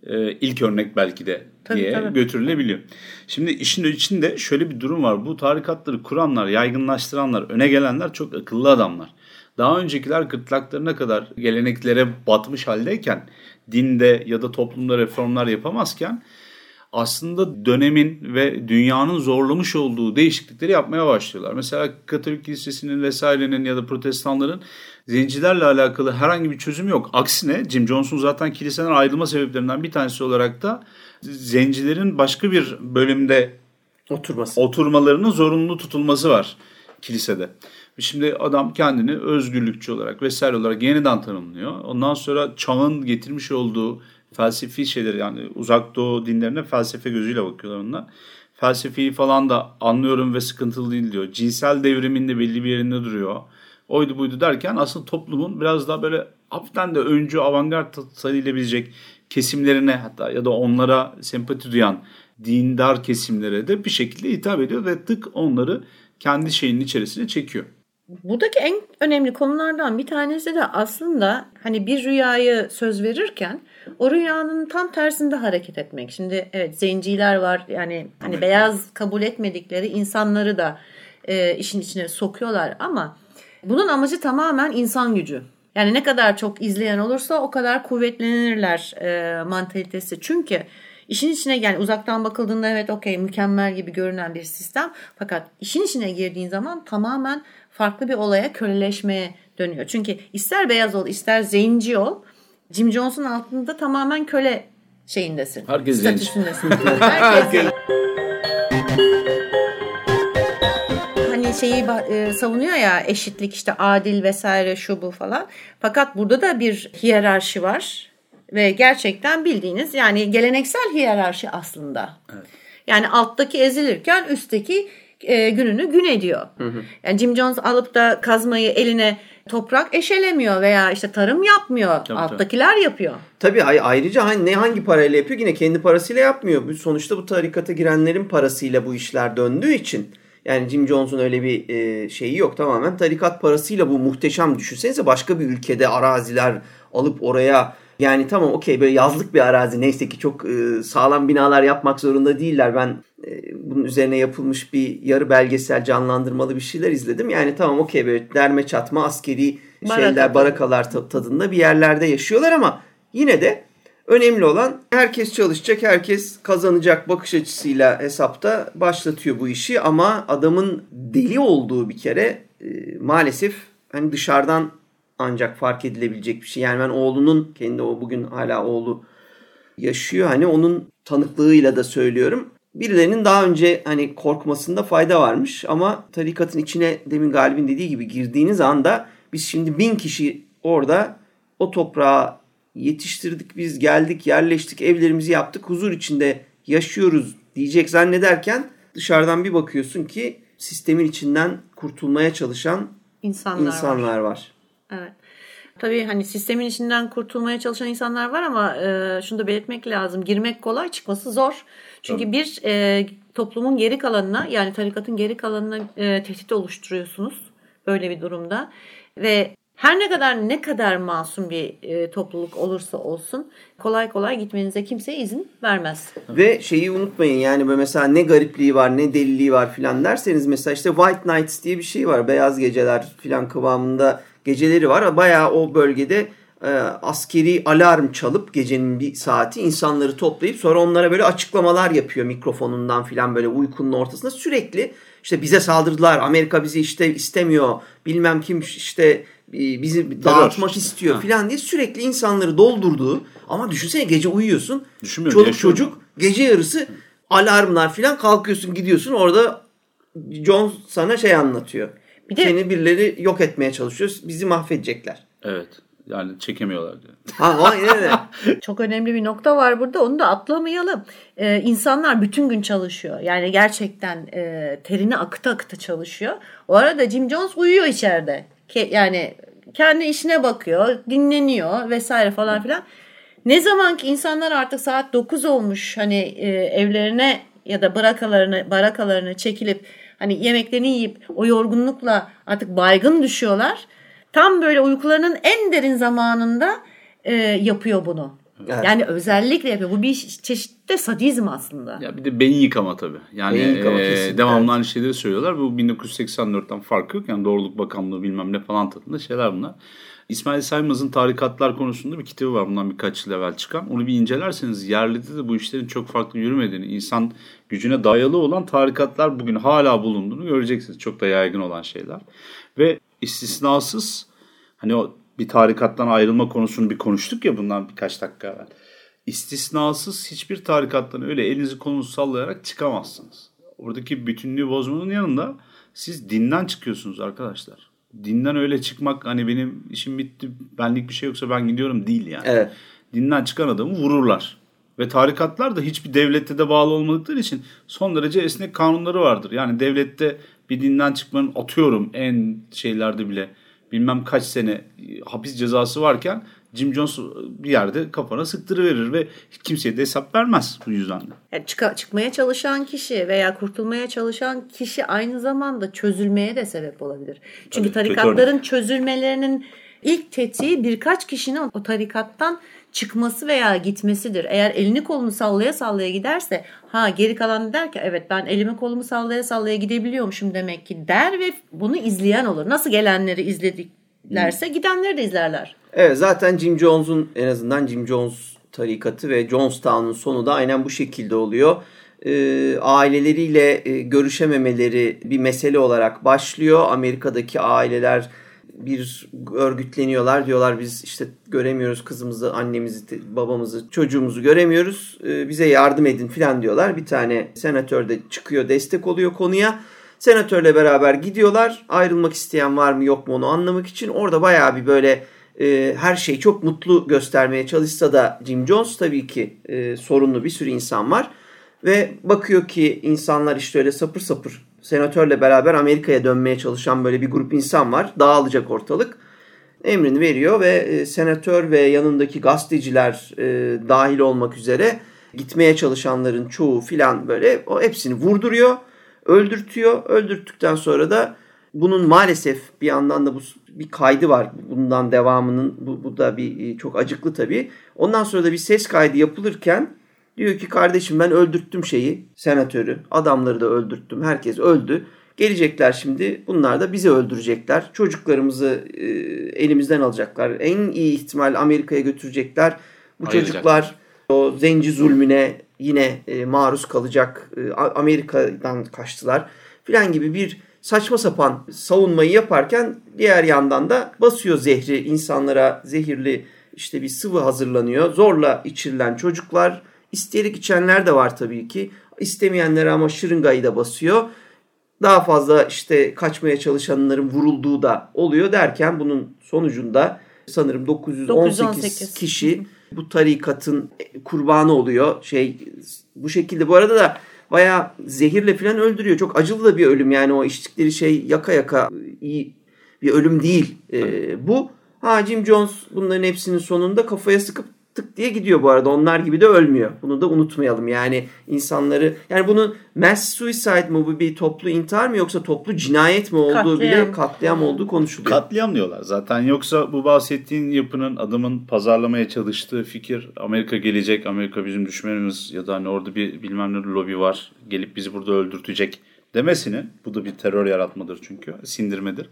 e, ilk örnek belki de tabii, diye tabii. götürülebiliyor. Şimdi işin içinde şöyle bir durum var. Bu tarikatları kuranlar, yaygınlaştıranlar, öne gelenler çok akıllı adamlar. Daha öncekiler gırtlaklarına kadar geleneklere batmış haldeyken dinde ya da toplumda reformlar yapamazken aslında dönemin ve dünyanın zorlamış olduğu değişiklikleri yapmaya başlıyorlar. Mesela Katolik Kilisesi'nin vesairenin ya da protestanların zencilerle alakalı herhangi bir çözüm yok. Aksine Jim Jones'un zaten kiliseden ayrılma sebeplerinden bir tanesi olarak da zencilerin başka bir bölümde oturması. oturmalarının zorunlu tutulması var kilisede. Şimdi adam kendini özgürlükçü olarak vesaire olarak yeniden tanımlıyor. Ondan sonra çağın getirmiş olduğu felsefi şeyler yani uzak doğu dinlerine felsefe gözüyle bakıyorlar onlar. Felsefeyi falan da anlıyorum ve sıkıntılı değil diyor. Cinsel devrimin de belli bir yerinde duruyor. Oydu buydu derken aslında toplumun biraz daha böyle hafiften de öncü avantgard sayılabilecek kesimlerine hatta ya da onlara sempati duyan dindar kesimlere de bir şekilde hitap ediyor ve tık onları kendi şeyinin içerisine çekiyor. Buradaki en önemli konulardan bir tanesi de aslında hani bir rüyayı söz verirken o rüyanın tam tersinde hareket etmek. Şimdi evet zenciler var yani hani beyaz kabul etmedikleri insanları da e, işin içine sokuyorlar ama bunun amacı tamamen insan gücü. Yani ne kadar çok izleyen olursa o kadar kuvvetlenirler e, mantalitesi. Çünkü işin içine yani uzaktan bakıldığında evet okey mükemmel gibi görünen bir sistem. Fakat işin içine girdiğin zaman tamamen farklı bir olaya köleleşmeye dönüyor. Çünkü ister beyaz ol ister zenci ol Jim Jones'un altında tamamen köle şeyindesin. Herkes. Herkes hani şeyi e, savunuyor ya eşitlik işte adil vesaire şu bu falan. Fakat burada da bir hiyerarşi var ve gerçekten bildiğiniz yani geleneksel hiyerarşi aslında. Evet. Yani alttaki ezilirken üstteki e, gününü gün ediyor. Hı hı. Yani Jim Jones alıp da kazmayı eline toprak eşelemiyor veya işte tarım yapmıyor. Tabii, Alttakiler tabii. yapıyor. Tabii ayrıca ne hangi parayla yapıyor? Yine kendi parasıyla yapmıyor. Sonuçta bu tarikata girenlerin parasıyla bu işler döndüğü için yani Jim Jones'un öyle bir e, şeyi yok. Tamamen tarikat parasıyla bu muhteşem düşünsenize başka bir ülkede araziler alıp oraya yani tamam okey böyle yazlık bir arazi neyse ki çok e, sağlam binalar yapmak zorunda değiller. Ben e, bunun üzerine yapılmış bir yarı belgesel canlandırmalı bir şeyler izledim. Yani tamam okey böyle derme çatma askeri Baraka. şeyler barakalar tadında bir yerlerde yaşıyorlar ama yine de önemli olan herkes çalışacak, herkes kazanacak bakış açısıyla hesapta başlatıyor bu işi ama adamın deli olduğu bir kere e, maalesef hani dışarıdan ancak fark edilebilecek bir şey. Yani ben oğlunun kendi o bugün hala oğlu yaşıyor. Hani onun tanıklığıyla da söylüyorum. Birilerinin daha önce hani korkmasında fayda varmış ama tarikatın içine demin Galip'in dediği gibi girdiğiniz anda biz şimdi bin kişi orada o toprağa yetiştirdik biz geldik yerleştik evlerimizi yaptık huzur içinde yaşıyoruz diyecek zannederken dışarıdan bir bakıyorsun ki sistemin içinden kurtulmaya çalışan insanlar, insanlar var. var. Evet. Tabii hani sistemin içinden kurtulmaya çalışan insanlar var ama e, şunu da belirtmek lazım. Girmek kolay, çıkması zor. Çünkü Tabii. bir e, toplumun geri kalanına yani tarikatın geri kalanına e, tehdit oluşturuyorsunuz böyle bir durumda. Ve her ne kadar ne kadar masum bir e, topluluk olursa olsun kolay kolay gitmenize kimse izin vermez. Ve şeyi unutmayın yani böyle mesela ne garipliği var ne deliliği var filan derseniz mesela işte White Nights diye bir şey var. Beyaz geceler filan kıvamında geceleri var. Bayağı o bölgede e, askeri alarm çalıp gecenin bir saati insanları toplayıp sonra onlara böyle açıklamalar yapıyor mikrofonundan filan böyle uykunun ortasında. Sürekli işte bize saldırdılar Amerika bizi işte istemiyor bilmem kim işte bizi dağıtmak istiyor filan diye sürekli insanları doldurduğu. Ama düşünsene gece uyuyorsun çoluk çocuk gece yarısı alarmlar filan kalkıyorsun gidiyorsun orada John sana şey anlatıyor. Bir de, Seni birileri yok etmeye çalışıyor. Bizi mahvedecekler. Evet. Yani çekemiyorlar diyor. Ha, aynen öyle. Çok önemli bir nokta var burada. Onu da atlamayalım. Ee, insanlar bütün gün çalışıyor. Yani gerçekten e, terini akıta akıta çalışıyor. O arada Jim Jones uyuyor içeride. Ke, yani kendi işine bakıyor, dinleniyor vesaire falan filan. Ne zaman ki insanlar artık saat 9 olmuş hani e, evlerine ya da barakalarını barakalarını çekilip hani yemeklerini yiyip o yorgunlukla artık baygın düşüyorlar. Tam böyle uykularının en derin zamanında e, yapıyor bunu. Evet. Yani özellikle yapıyor. Bu bir çeşitte sadizm aslında. Ya bir de beyin yıkama tabii. Yani yıkama, e, devamlı evet. aynı şeyleri söylüyorlar. Bu 1984'ten farkı yok. Yani Doğruluk Bakanlığı bilmem ne falan tadında şeyler bunlar. İsmail Saymaz'ın tarikatlar konusunda bir kitabı var bundan birkaç yıl evvel çıkan. Onu bir incelerseniz yerlide de bu işlerin çok farklı yürümediğini, insan gücüne dayalı olan tarikatlar bugün hala bulunduğunu göreceksiniz. Çok da yaygın olan şeyler. Ve istisnasız hani o bir tarikattan ayrılma konusunu bir konuştuk ya bundan birkaç dakika evvel. İstisnasız hiçbir tarikattan öyle elinizi kolunuzu sallayarak çıkamazsınız. Oradaki bütünlüğü bozmanın yanında siz dinden çıkıyorsunuz arkadaşlar dinden öyle çıkmak hani benim işim bitti benlik bir şey yoksa ben gidiyorum değil yani. Evet. Dinden çıkan adamı vururlar. Ve tarikatlar da hiçbir devlette de bağlı olmadıkları için son derece esnek kanunları vardır. Yani devlette bir dinden çıkmanın atıyorum en şeylerde bile bilmem kaç sene hapis cezası varken Jim Jones bir yerde kafana sıktırıverir ve kimseye de hesap vermez bu yüzden de. Yani çık çıkmaya çalışan kişi veya kurtulmaya çalışan kişi aynı zamanda çözülmeye de sebep olabilir. Çünkü Tabii, tarikatların çözülmelerinin ilk tetiği birkaç kişinin o tarikattan çıkması veya gitmesidir. Eğer elini kolunu sallaya sallaya giderse ha geri kalan der ki evet ben elimi kolumu sallaya sallaya gidebiliyormuşum demek ki der ve bunu izleyen olur. Nasıl gelenleri izlediklerse gidenleri de izlerler. Evet zaten Jim Jones'un en azından Jim Jones tarikatı ve Jonestown'un sonu da aynen bu şekilde oluyor. E, aileleriyle e, görüşememeleri bir mesele olarak başlıyor. Amerika'daki aileler bir örgütleniyorlar. Diyorlar biz işte göremiyoruz kızımızı, annemizi, babamızı, çocuğumuzu göremiyoruz. E, bize yardım edin filan diyorlar. Bir tane senatör de çıkıyor destek oluyor konuya. Senatörle beraber gidiyorlar. Ayrılmak isteyen var mı yok mu onu anlamak için. Orada bayağı bir böyle e, her şeyi çok mutlu göstermeye çalışsa da Jim Jones tabii ki e, sorunlu bir sürü insan var. Ve bakıyor ki insanlar işte öyle sapır sapır senatörle beraber Amerika'ya dönmeye çalışan böyle bir grup insan var. Dağılacak ortalık. Emrini veriyor ve e, senatör ve yanındaki gazeteciler e, dahil olmak üzere gitmeye çalışanların çoğu filan böyle o hepsini vurduruyor, öldürtüyor. Öldürttükten sonra da bunun maalesef bir yandan da bu bir kaydı var bundan devamının. Bu, bu da bir e, çok acıklı tabii. Ondan sonra da bir ses kaydı yapılırken diyor ki kardeşim ben öldürttüm şeyi, senatörü. Adamları da öldürttüm. Herkes öldü. Gelecekler şimdi bunlar da bizi öldürecekler. Çocuklarımızı e, elimizden alacaklar. En iyi ihtimal Amerika'ya götürecekler. Bu Ayıracak. çocuklar o zenci zulmüne yine e, maruz kalacak. E, Amerika'dan kaçtılar filan gibi bir saçma sapan savunmayı yaparken diğer yandan da basıyor zehri insanlara zehirli işte bir sıvı hazırlanıyor. Zorla içirilen çocuklar isteyerek içenler de var tabii ki. İstemeyenlere ama şırıngayı da basıyor. Daha fazla işte kaçmaya çalışanların vurulduğu da oluyor derken bunun sonucunda sanırım 918, 918. kişi bu tarikatın kurbanı oluyor. Şey bu şekilde bu arada da Baya zehirle falan öldürüyor. Çok acılı da bir ölüm yani o içtikleri şey yaka yaka iyi bir ölüm değil e, bu. Ha Jim Jones bunların hepsinin sonunda kafaya sıkıp tık diye gidiyor bu arada. Onlar gibi de ölmüyor. Bunu da unutmayalım. Yani insanları yani bunun mass suicide mı bu bir toplu intihar mı yoksa toplu cinayet mi olduğu katliam. bile katliam olduğu konuşuluyor. Katliam diyorlar zaten. Yoksa bu bahsettiğin yapının adamın pazarlamaya çalıştığı fikir Amerika gelecek, Amerika bizim düşmanımız ya da hani orada bir bilmem ne lobi var gelip bizi burada öldürtecek demesini, bu da bir terör yaratmadır çünkü, sindirmedir.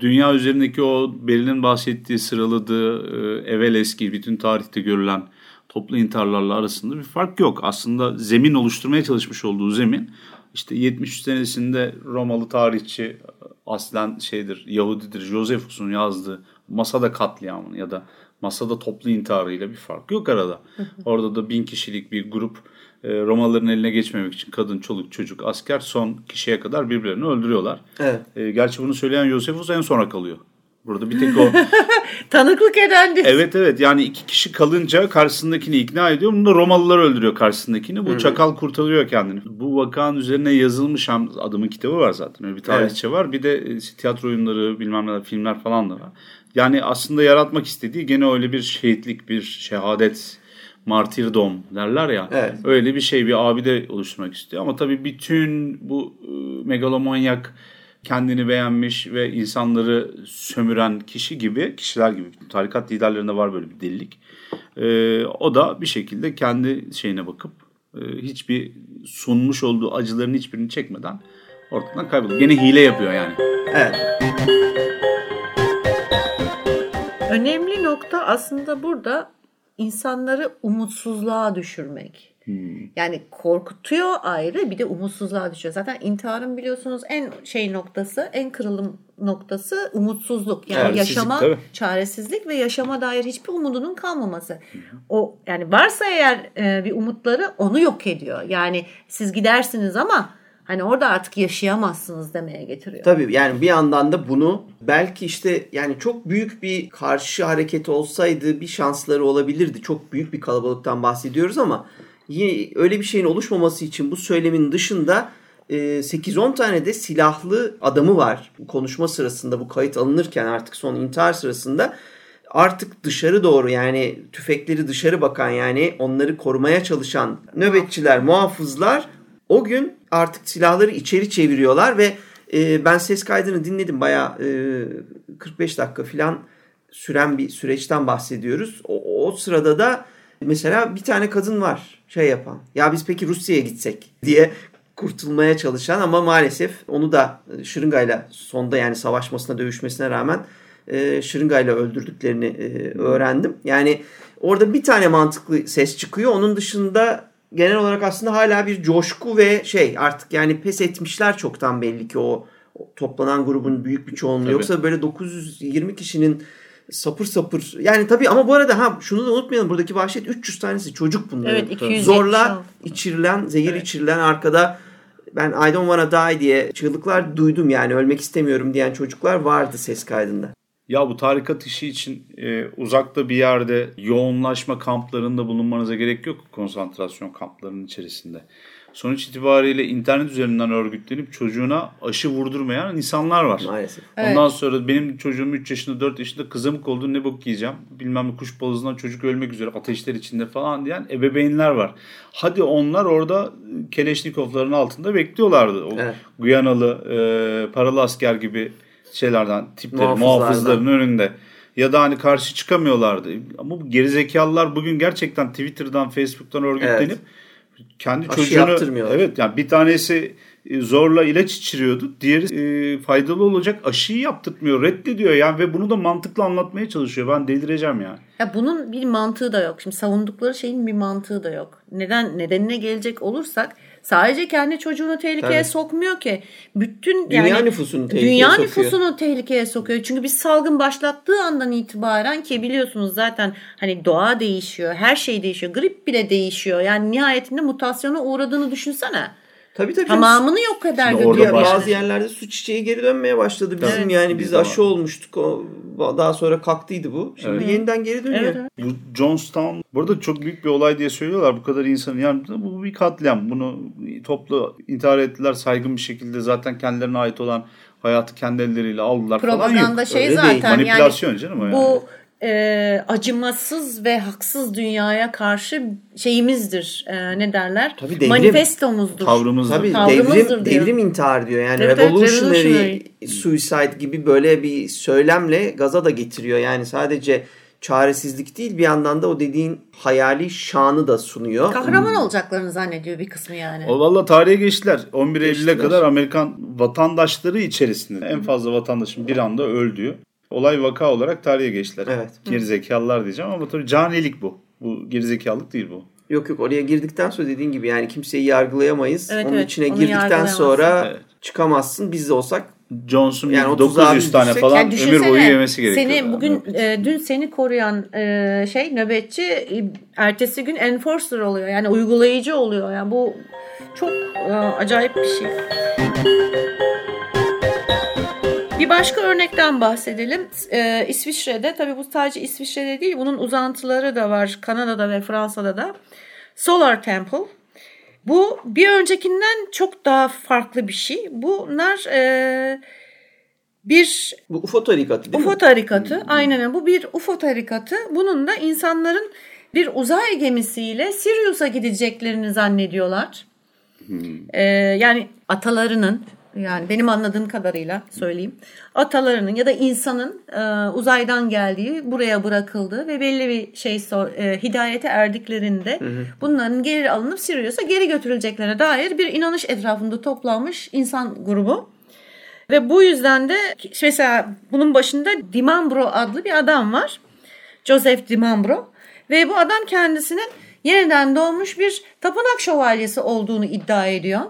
Dünya üzerindeki o Beril'in bahsettiği, sıraladığı, e, evvel eski, bütün tarihte görülen toplu intiharlarla arasında bir fark yok. Aslında zemin oluşturmaya çalışmış olduğu zemin, işte 73 senesinde Romalı tarihçi aslen şeydir, Yahudidir, Josephus'un yazdığı Masada katliamını ya da Masada toplu intiharıyla bir fark yok arada. Orada da bin kişilik bir grup e, Romalıların eline geçmemek için kadın, çoluk, çocuk, asker son kişiye kadar birbirlerini öldürüyorlar. Evet. E, gerçi bunu söyleyen Josephus en sona kalıyor. Burada bir tek o. Tanıklık eden değil. evet evet yani iki kişi kalınca karşısındakini ikna ediyor. Bunu da Romalılar öldürüyor karşısındakini. Bu çakal kurtarıyor kendini. Bu vakanın üzerine yazılmış hem adamın kitabı var zaten. Öyle bir tarihçe var. Bir de e, tiyatro oyunları bilmem neler filmler falan da var. Yani aslında yaratmak istediği gene öyle bir şehitlik, bir şehadet, martirdom derler ya. Evet. Öyle bir şey bir abide oluşturmak istiyor. Ama tabii bütün bu e, megalomanyak kendini beğenmiş ve insanları sömüren kişi gibi, kişiler gibi tarikat liderlerinde var böyle bir delilik. E, o da bir şekilde kendi şeyine bakıp e, hiçbir sunmuş olduğu acıların hiçbirini çekmeden ortadan kayboluyor. Gene hile yapıyor yani. Evet. Önemli nokta aslında burada insanları umutsuzluğa düşürmek. Yani korkutuyor ayrı bir de umutsuzluğa düşüyor. Zaten intiharın biliyorsunuz en şey noktası, en kırılım noktası umutsuzluk. Yani Çaresizlik, yaşama tabii. çaresizlik ve yaşama dair hiçbir umudunun kalmaması. O yani varsa eğer e, bir umutları onu yok ediyor. Yani siz gidersiniz ama hani orada artık yaşayamazsınız demeye getiriyor. Tabii yani bir yandan da bunu belki işte yani çok büyük bir karşı hareket olsaydı bir şansları olabilirdi. Çok büyük bir kalabalıktan bahsediyoruz ama yine öyle bir şeyin oluşmaması için bu söylemin dışında e, 8-10 tane de silahlı adamı var. Konuşma sırasında bu kayıt alınırken artık son intihar sırasında artık dışarı doğru yani tüfekleri dışarı bakan yani onları korumaya çalışan nöbetçiler, muhafızlar o gün artık silahları içeri çeviriyorlar ve e, ben ses kaydını dinledim bayağı e, 45 dakika falan süren bir süreçten bahsediyoruz. O, o sırada da mesela bir tane kadın var şey yapan. Ya biz peki Rusya'ya gitsek diye kurtulmaya çalışan ama maalesef onu da e, şırıngayla sonda yani savaşmasına dövüşmesine rağmen e, şırıngayla öldürdüklerini e, öğrendim. Yani orada bir tane mantıklı ses çıkıyor. Onun dışında genel olarak aslında hala bir coşku ve şey artık yani pes etmişler çoktan belli ki o, o toplanan grubun büyük bir çoğunluğu. Tabii. Yoksa böyle 920 kişinin sapır sapır yani tabii ama bu arada ha şunu da unutmayalım buradaki vahşet 300 tanesi çocuk bunların. Evet 270 Zorla içirilen, zehir içirilen arkada ben I don't wanna die diye çığlıklar duydum yani ölmek istemiyorum diyen çocuklar vardı ses kaydında. Ya bu tarikat işi için e, uzakta bir yerde yoğunlaşma kamplarında bulunmanıza gerek yok konsantrasyon kamplarının içerisinde. Sonuç itibariyle internet üzerinden örgütlenip çocuğuna aşı vurdurmayan insanlar var. Maalesef. Ondan sonra benim çocuğum 3 yaşında 4 yaşında kızamık oldu ne bok yiyeceğim. Bilmem ne kuş balızından çocuk ölmek üzere ateşler içinde falan diyen ebeveynler var. Hadi onlar orada Keleşnikovların altında bekliyorlardı. O Evet. Guyanalı e, paralı asker gibi şeylerden tipleri muhafızların önünde. Ya da hani karşı çıkamıyorlardı. Ama bu gerizekalılar bugün gerçekten Twitter'dan, Facebook'tan örgütlenip kendi Aşı çocuğunu evet yani bir tanesi e, zorla ilaç içiriyordu. Diğeri e, faydalı olacak aşıyı yaptırtmıyor. Reddediyor yani ve bunu da mantıklı anlatmaya çalışıyor. Ben delireceğim yani. Ya bunun bir mantığı da yok. Şimdi savundukları şeyin bir mantığı da yok. Neden nedenine gelecek olursak sadece kendi çocuğunu tehlikeye Tabii. sokmuyor ki. Bütün Dünya yani nüfusunu tehlikeye dünya sokuyor. nüfusunu tehlikeye sokuyor. Çünkü bir salgın başlattığı andan itibaren ki biliyorsunuz zaten hani doğa değişiyor, her şey değişiyor. Grip bile değişiyor. Yani nihayetinde mutasyona uğradığını düşünsene. Tabii tabii. Tamamını yok eder Şimdi orada bazı yerlerde su çiçeği geri dönmeye başladı. Bizim Evet. yani biz aşı olmuştuk. O, daha sonra kalktıydı bu. Şimdi Evet. yeniden geri dönüyor. Evet, evet. Bu Johnstown burada çok büyük bir olay diye söylüyorlar. Bu kadar insanın yani bu bir katliam. Bunu toplu intihar ettiler saygın bir şekilde zaten kendilerine ait olan hayatı kendi elleriyle aldılar falan Propaganda yok. şey Öyle zaten değil. Manipülasyon canım o yani. Bu e, acımasız ve haksız dünyaya karşı şeyimizdir. E, ne derler? Tabii devrim. Manifestomuzdur. tavrımız Tabii Tavrımızdır devrim, diyor. devrim intihar diyor. Yani Evet, evet, revolutionary revolutionary. suicide gibi böyle bir söylemle gaza da getiriyor. Yani sadece çaresizlik değil bir yandan da o dediğin hayali şanı da sunuyor. Kahraman olacaklarını zannediyor bir kısmı yani. O valla tarihe geçtiler. 11 Eylül'e kadar Amerikan vatandaşları içerisinde en fazla vatandaşın bir anda öldüğü olay vaka olarak tarihe geçtiler. Evet. Gerizekalılar diyeceğim ama tabii canilik bu. Bu gerizekalılık değil bu. Yok yok oraya girdikten sonra dediğin gibi yani kimseyi yargılayamayız. Evet, Onun evet, içine girdikten sonra Evet. çıkamazsın. Biz de olsak Johnson Yani bir o tuzağa 900 biz tane düşsek- falan Yani ömür boyu yemesi gerekiyor. Seni bugün Nöbet. e, dün seni koruyan e, şey nöbetçi e, ertesi gün enforcer oluyor. Yani uygulayıcı oluyor. Yani bu çok e, acayip bir şey. Bir başka örnekten bahsedelim. E, İsviçre'de tabii bu sadece İsviçre'de değil bunun uzantıları da var Kanada'da ve Fransa'da da. Solar Temple. Bu bir öncekinden çok daha farklı bir şey. Bunlar e, bir bu UFO tarikatı değil UFO mi? tarikatı. Aynen öyle. Bu bir UFO tarikatı. Bunun da insanların bir uzay gemisiyle Sirius'a gideceklerini zannediyorlar. Ee, yani atalarının yani benim anladığım kadarıyla söyleyeyim. Atalarının ya da insanın e, uzaydan geldiği, buraya bırakıldığı ve belli bir şey sor, e, hidayete erdiklerinde bunların geri alınıp Sirius'a geri götürüleceklerine dair bir inanış etrafında toplanmış insan grubu. Ve bu yüzden de mesela bunun başında Dimambro adlı bir adam var. Joseph Dimambro. Ve bu adam kendisinin yeniden doğmuş bir tapınak şövalyesi olduğunu iddia ediyor.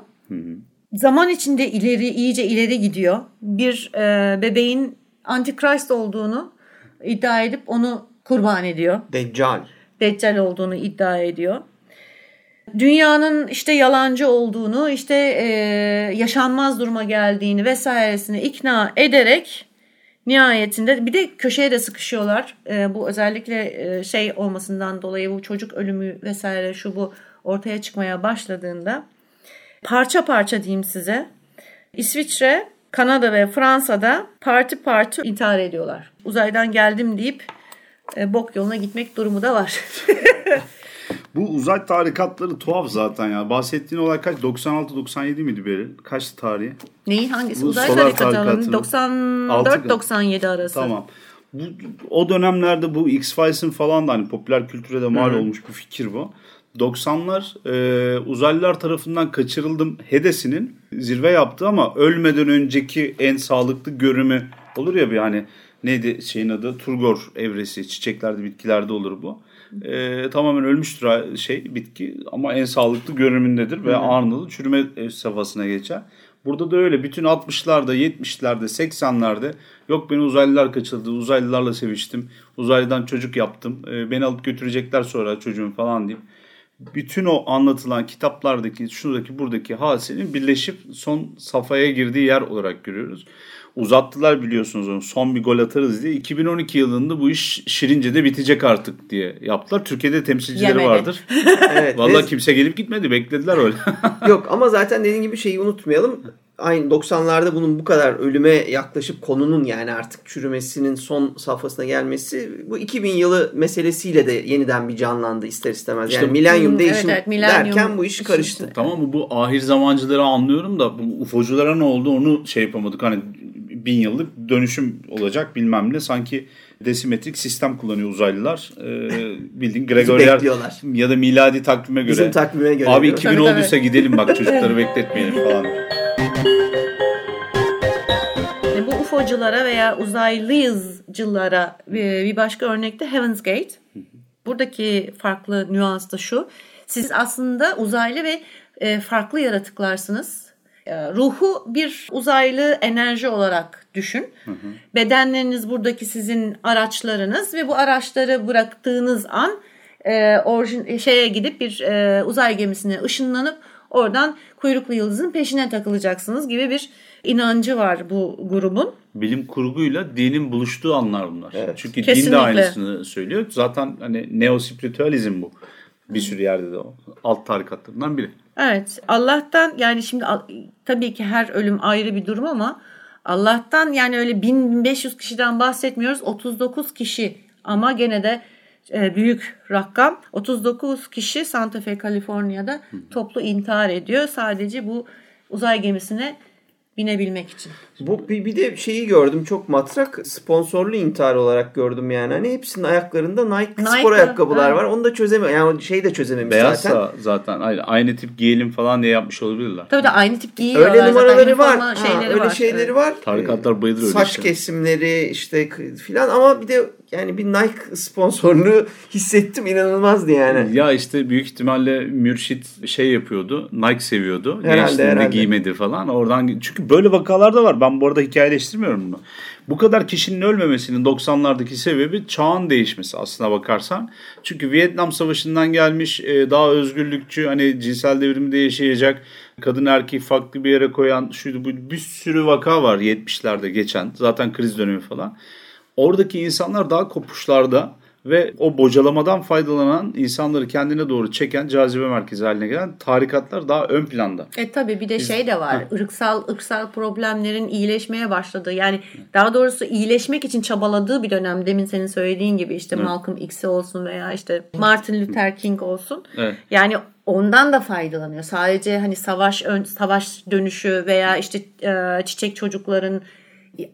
Zaman içinde ileri iyice ileri gidiyor. Bir e, bebeğin antikrist olduğunu iddia edip onu kurban ediyor. Deccal. Deccal olduğunu iddia ediyor. Dünyanın işte yalancı olduğunu, işte e, yaşanmaz duruma geldiğini vesairesini ikna ederek nihayetinde bir de köşeye de sıkışıyorlar. E, bu özellikle e, şey olmasından dolayı bu çocuk ölümü vesaire şu bu ortaya çıkmaya başladığında parça parça diyeyim size. İsviçre, Kanada ve Fransa'da parti parti intihar ediyorlar. Uzaydan geldim deyip e, bok yoluna gitmek durumu da var. Bu uzay tarikatları tuhaf zaten ya. Bahsettiğin olay kaç? 96-97 miydi Beril? Kaçtı tarihi? Neyi hangisi? Bu Uzay tarikatı tarikatının altı- 94-97 arası. Tamam. Bu, o dönemlerde bu X-Files'in falan da hani popüler kültüre de mal olmuş bir fikir bu. 90'lar e, uzaylılar tarafından kaçırıldım Hedes'inin zirve yaptı ama ölmeden önceki en sağlıklı görümü olur ya bir hani neydi şeyin adı Turgor evresi çiçeklerde bitkilerde olur bu. E, tamamen ölmüştür şey bitki ama en sağlıklı görünümündedir ve anında da çürüme e, safhasına geçer. Burada da öyle bütün 60'larda, 70'lerde, 80'lerde yok beni uzaylılar kaçırdı, uzaylılarla seviştim, uzaylıdan çocuk yaptım, e, beni alıp götürecekler sonra çocuğum falan deyip bütün o anlatılan kitaplardaki, şuradaki, buradaki hadisenin birleşip son safhaya girdiği yer olarak görüyoruz. Uzattılar biliyorsunuz onu. Son bir gol atarız diye. 2012 yılında bu iş Şirince'de bitecek artık diye yaptılar. Türkiye'de temsilcileri Yemedi. vardır. Evet. Vallahi kimse gelip gitmedi. Beklediler öyle. Yok ama zaten dediğin gibi şeyi unutmayalım. Aynı 90'larda bunun bu kadar ölüme yaklaşıp konunun yani artık çürümesinin son safhasına gelmesi bu 2000 yılı meselesiyle de yeniden bir canlandı ister istemez. İşte- yani milenyum Hmm, değişim evet, evet, milenyum derken bu iş karıştı. işi. Tamam mı? Bu ahir zamancıları anlıyorum da bu ufoculara ne oldu onu şey yapamadık. Hani bin yıllık dönüşüm olacak bilmem ne. Sanki desimetrik sistem kullanıyor uzaylılar. Ee, bildiğin Gregorian ya da miladi takvime göre. Bizim takvime göre. Abi değil mi? 2000 Tabii, olduysa gidelim bak çocukları bekletmeyelim falan. UFO'culara veya uzaylıyızcılara e, bir başka örnek de Heaven's Gate. Buradaki farklı nüans da şu. Siz aslında uzaylı ve e, farklı yaratıklarsınız. E, Ruhu bir uzaylı enerji olarak düşün. Bedenleriniz buradaki sizin araçlarınız ve bu araçları bıraktığınız an e, orijin şeye gidip bir e, uzay gemisine ışınlanıp oradan kuyruklu yıldızın peşine takılacaksınız gibi bir inancı var bu grubun. Bilim kurguyla dinin buluştuğu anlar bunlar. Evet. Çünkü din Kesinlikle. de aynısını söylüyor. Zaten hani neospiritüalizm bu. Bir sürü yerde de o. Alt tarikatlarından biri. Evet Allah'tan yani şimdi tabii ki her ölüm ayrı bir durum ama Allah'tan yani öyle 1500 kişiden bahsetmiyoruz 39 kişi ama gene de e, büyük rakam 39 kişi Santa Fe Kaliforniya'da toplu intihar ediyor sadece bu uzay gemisine binebilmek için. Bu bir, bir de şeyi gördüm çok matrak sponsorlu intihar olarak gördüm yani. Hani hepsinin ayaklarında Nike, Nike, spor ayakkabılar evet. var. Onu da çözemiyor. Yani şey de çözememiş Beyazsa zaten. zaten aynı, aynı tip giyelim falan diye yapmış olabilirler. Tabii de aynı tip giyiyorlar. Öyle numaraları var. Ha, şeyleri öyle var. şeyleri Evet. var. Tarikatlar bayılır öyle Saç işlere. kesimleri işte filan ama bir de yani bir Nike sponsorluğu hissettim inanılmazdı yani. Ya işte büyük ihtimalle Mürşit şey yapıyordu. Nike seviyordu. Herhalde, Gençliğinde herhalde. giymedi falan. Oradan çünkü böyle vakalar da var. Ben bu arada hikayeleştirmiyorum bunu. Bu kadar kişinin ölmemesinin 90'lardaki sebebi çağın değişmesi aslına bakarsan. Çünkü Vietnam Savaşı'ndan gelmiş e, daha özgürlükçü hani cinsel devrimde yaşayacak kadın erkeği farklı bir yere koyan şuydu bu bir sürü vaka var 70'lerde geçen zaten kriz dönemi falan. Oradaki insanlar daha kopuşlarda ve o bocalamadan faydalanan insanları kendine doğru çeken cazibe merkezi haline gelen tarikatlar daha ön planda. E tabii bir de şey de var. ırksal ırksal problemlerin iyileşmeye başladığı. Yani daha doğrusu iyileşmek için çabaladığı bir dönem. Demin senin söylediğin gibi işte Malcolm X'i olsun veya işte Martin Luther King olsun. Evet. Yani ondan da faydalanıyor. Sadece hani savaş ön, savaş dönüşü veya işte e, çiçek çocukların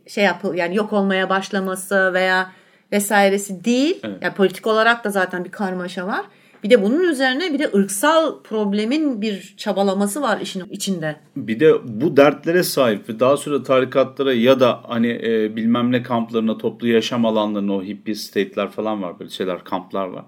şey yapıl yani yok olmaya başlaması veya vesairesi değil. Yani politik olarak da zaten bir karmaşa var. Bir de bunun üzerine bir de ırksal problemin bir çabalaması var işin içinde. Bir de bu dertlere sahip ve daha sonra tarikatlara ya da hani e, bilmem ne kamplarına, toplu yaşam alanlarına o hippie state'ler falan var böyle şeyler, kamplar var.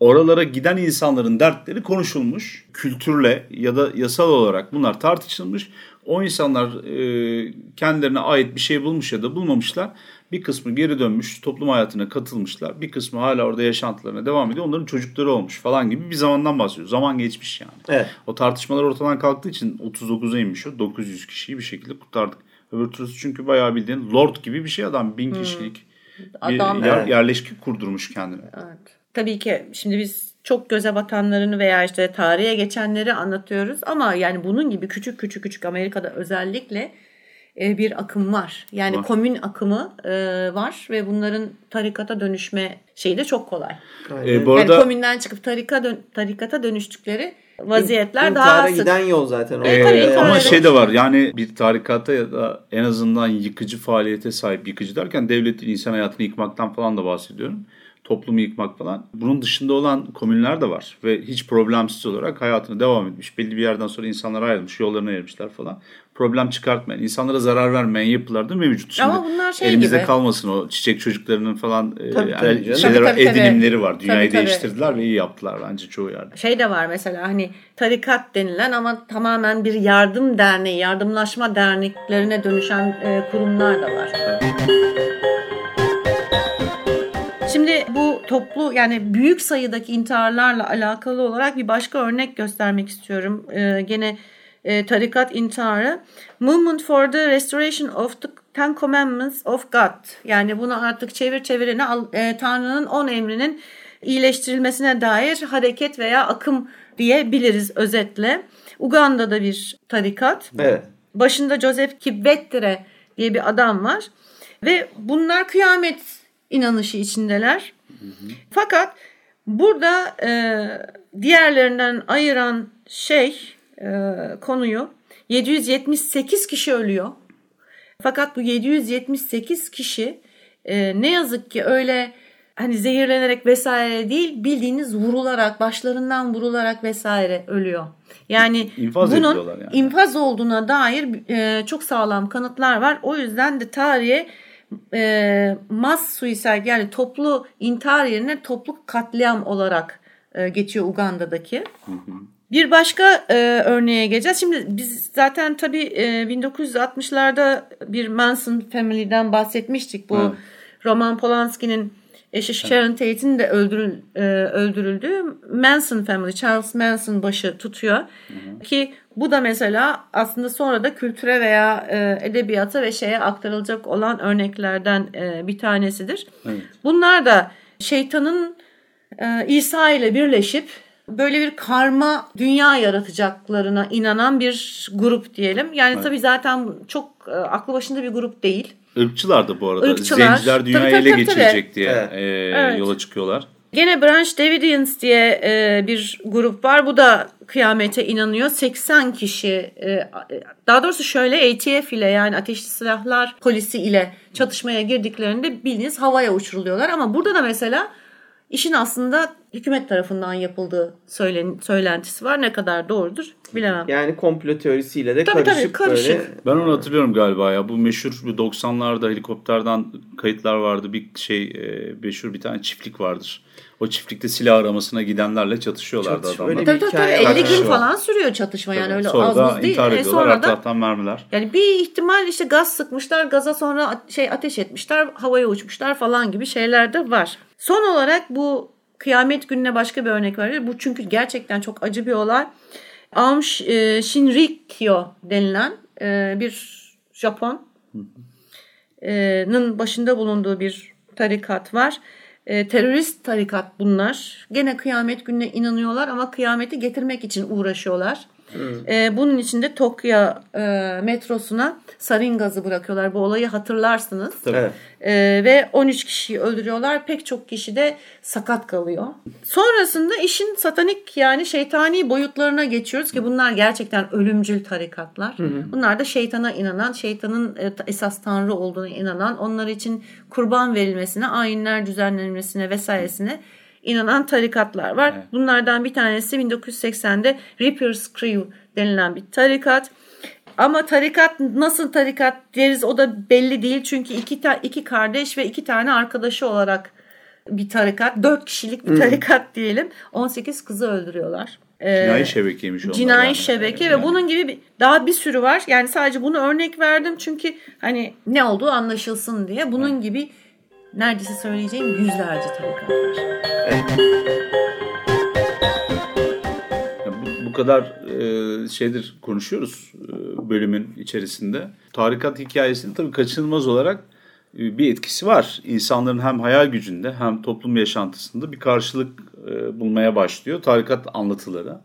Oralara giden insanların dertleri konuşulmuş. Kültürle ya da yasal olarak bunlar tartışılmış. O insanlar e, kendilerine ait bir şey bulmuş ya da bulmamışlar. Bir kısmı geri dönmüş, toplum hayatına katılmışlar. Bir kısmı hala orada yaşantılarına devam ediyor. Onların çocukları olmuş falan gibi bir zamandan bahsediyoruz. Zaman geçmiş yani. Evet. O tartışmalar ortadan kalktığı için 39'a inmiş o. 900 kişiyi bir şekilde kurtardık. Öbür türlüsü çünkü bayağı bildiğin lord gibi bir şey adam. Bin kişilik bir Adam- yer- Evet. yerleşki kurdurmuş kendine. Evet. Tabii ki şimdi biz çok göze batanlarını veya işte tarihe geçenleri anlatıyoruz ama yani bunun gibi küçük küçük küçük Amerika'da özellikle e, bir akım var. Yani Var. komün akımı e, var ve bunların tarikata dönüşme şeyi de çok kolay. E, bu Yani arada komünden çıkıp tarika dön- tarikata dönüştükleri vaziyetler daha sık. giden yol zaten. Ee, intihar ama şey de var yani bir tarikata ya da en azından yıkıcı faaliyete sahip yıkıcı derken devletin insan hayatını yıkmaktan falan da bahsediyorum. Toplumu yıkmak falan. Bunun dışında olan komünler de var ve hiç problemsiz olarak hayatını devam etmiş. Belli bir yerden sonra insanlar ayrılmış, yollarına ayırmışlar falan. Problem çıkartmayan, insanlara zarar vermeyen yapılar da mevcut. Şimdi Ama bunlar şey elimizde gibi. kalmasın o çiçek çocuklarının falan e, Tabii, tabii canım. şeyler Tabii, tabii, tabii. edinimleri var. Dünyayı Tabii, tabii. değiştirdiler ve iyi yaptılar bence çoğu yerde. şey de var mesela hani tarikat denilen ama tamamen bir yardım derneği, yardımlaşma derneklerine dönüşen e, kurumlar da var. Şimdi bu toplu yani büyük sayıdaki intiharlarla alakalı olarak bir başka örnek göstermek istiyorum. Ee, gene e, tarikat intiharı. Movement for the Restoration of the Ten Commandments of God. Yani bunu artık çevir çevirene e, Tanrı'nın on emrinin iyileştirilmesine dair hareket veya akım diyebiliriz özetle. Uganda'da bir tarikat. Evet. Başında Joseph Kibwetere diye bir adam var. Ve bunlar kıyamet inanışı içindeler. Fakat burada e, diğerlerinden ayıran şey e, konuyu 778 kişi ölüyor. Fakat bu 778 kişi e, ne yazık ki öyle hani zehirlenerek vesaire değil bildiğiniz vurularak başlarından vurularak vesaire ölüyor. Yani İnfaz bunun yani. infaz olduğuna dair e, çok sağlam kanıtlar var. O yüzden de tarihe e, mass suicide yani toplu intihar yerine toplu katliam olarak e, geçiyor Uganda'daki. Bir başka e, örneğe geleceğiz. Şimdi biz zaten tabii e, 1960'larda bir Manson Family'den bahsetmiştik. Bu Evet. Roman Polanski'nin eşi Sharon Tate'in de öldürül, e, öldürüldüğü Manson Family, Charles Manson başı tutuyor. Ki bu da mesela aslında sonra da kültüre veya e, edebiyata ve şeye aktarılacak olan örneklerden e, bir tanesidir. Evet. Bunlar da şeytanın e, İsa ile birleşip böyle bir karma dünya yaratacaklarına inanan bir grup diyelim. Yani tabii zaten çok e, aklı başında bir grup değil. Irkçılar da bu arada. Irkçılar. Zenciler dünyayı Tabii, tabii, ele tabii, geçirecek diye Evet. e, Evet. yola çıkıyorlar. Gene Branch Davidians diye e, bir grup var. Bu da kıyamete inanıyor. 80 kişi e, daha doğrusu şöyle ATF ile yani ateşli silahlar polisi ile çatışmaya girdiklerinde bildiğiniz havaya uçuruluyorlar. Ama burada da mesela işin aslında hükümet tarafından yapıldığı söylen, söylentisi var. Ne kadar doğrudur bilemem. Yani komplo teorisiyle de Tabii, tabii, karışık, karışık. böyle. Ben onu hatırlıyorum galiba ya. Bu meşhur bu 90'larda helikopterden kayıtlar vardı. Bir şey e, meşhur bir tane çiftlik vardır. O çiftlikte silah aramasına gidenlerle çatışıyorlardı Çatış- adamlar. Tabii tabii, tabii. hikaye 50 var. gün falan sürüyor çatışma yani öyle Sonra az buz değil. intihar E, ediyorlar. sonra Her da mermiler. yani bir ihtimal işte gaz sıkmışlar, gaza sonra şey ateş etmişler, havaya uçmuşlar falan gibi şeyler de var. Son olarak bu kıyamet gününe başka bir örnek verelim. Bu çünkü gerçekten çok acı bir olay. Aum e, Shinrikyo denilen e, bir Japon'ın başında bulunduğu bir tarikat var. E, terörist tarikat bunlar. Gene kıyamet gününe inanıyorlar ama kıyameti getirmek için uğraşıyorlar. E, bunun için de Tokyo e, metrosuna sarin gazı bırakıyorlar. Bu olayı hatırlarsınız. Evet. E, ve 13 kişiyi öldürüyorlar. Pek çok kişi de sakat kalıyor. Sonrasında işin satanik yani şeytani boyutlarına geçiyoruz ki bunlar gerçekten ölümcül tarikatlar. Bunlar da şeytana inanan, şeytanın e, esas tanrı olduğuna inanan, onlar için kurban verilmesine, ayinler düzenlenmesine vesairesine inanan tarikatlar var. Evet. Bunlardan bir tanesi 1980'de Reaper's Crew denilen bir tarikat. Ama tarikat nasıl tarikat deriz o da belli değil. Çünkü iki, ta- iki kardeş ve iki tane arkadaşı olarak bir tarikat. Dört kişilik bir tarikat diyelim. 18 kızı öldürüyorlar. Ee, Cinayi şebekeymiş onlar. Cinayi yani. şebeke Yani. ve bunun gibi bir, daha bir sürü var. Yani sadece bunu örnek verdim çünkü hani ne olduğu anlaşılsın diye. Bunun gibi neredeyse söyleyeceğim yüzlerce tarikat var. Bu, bu kadar e, şeydir konuşuyoruz e, bölümün içerisinde. Tarikat hikayesinin tabii kaçınılmaz olarak e, bir etkisi var. İnsanların hem hayal gücünde hem toplum yaşantısında bir karşılık e, bulmaya başlıyor tarikat anlatıları.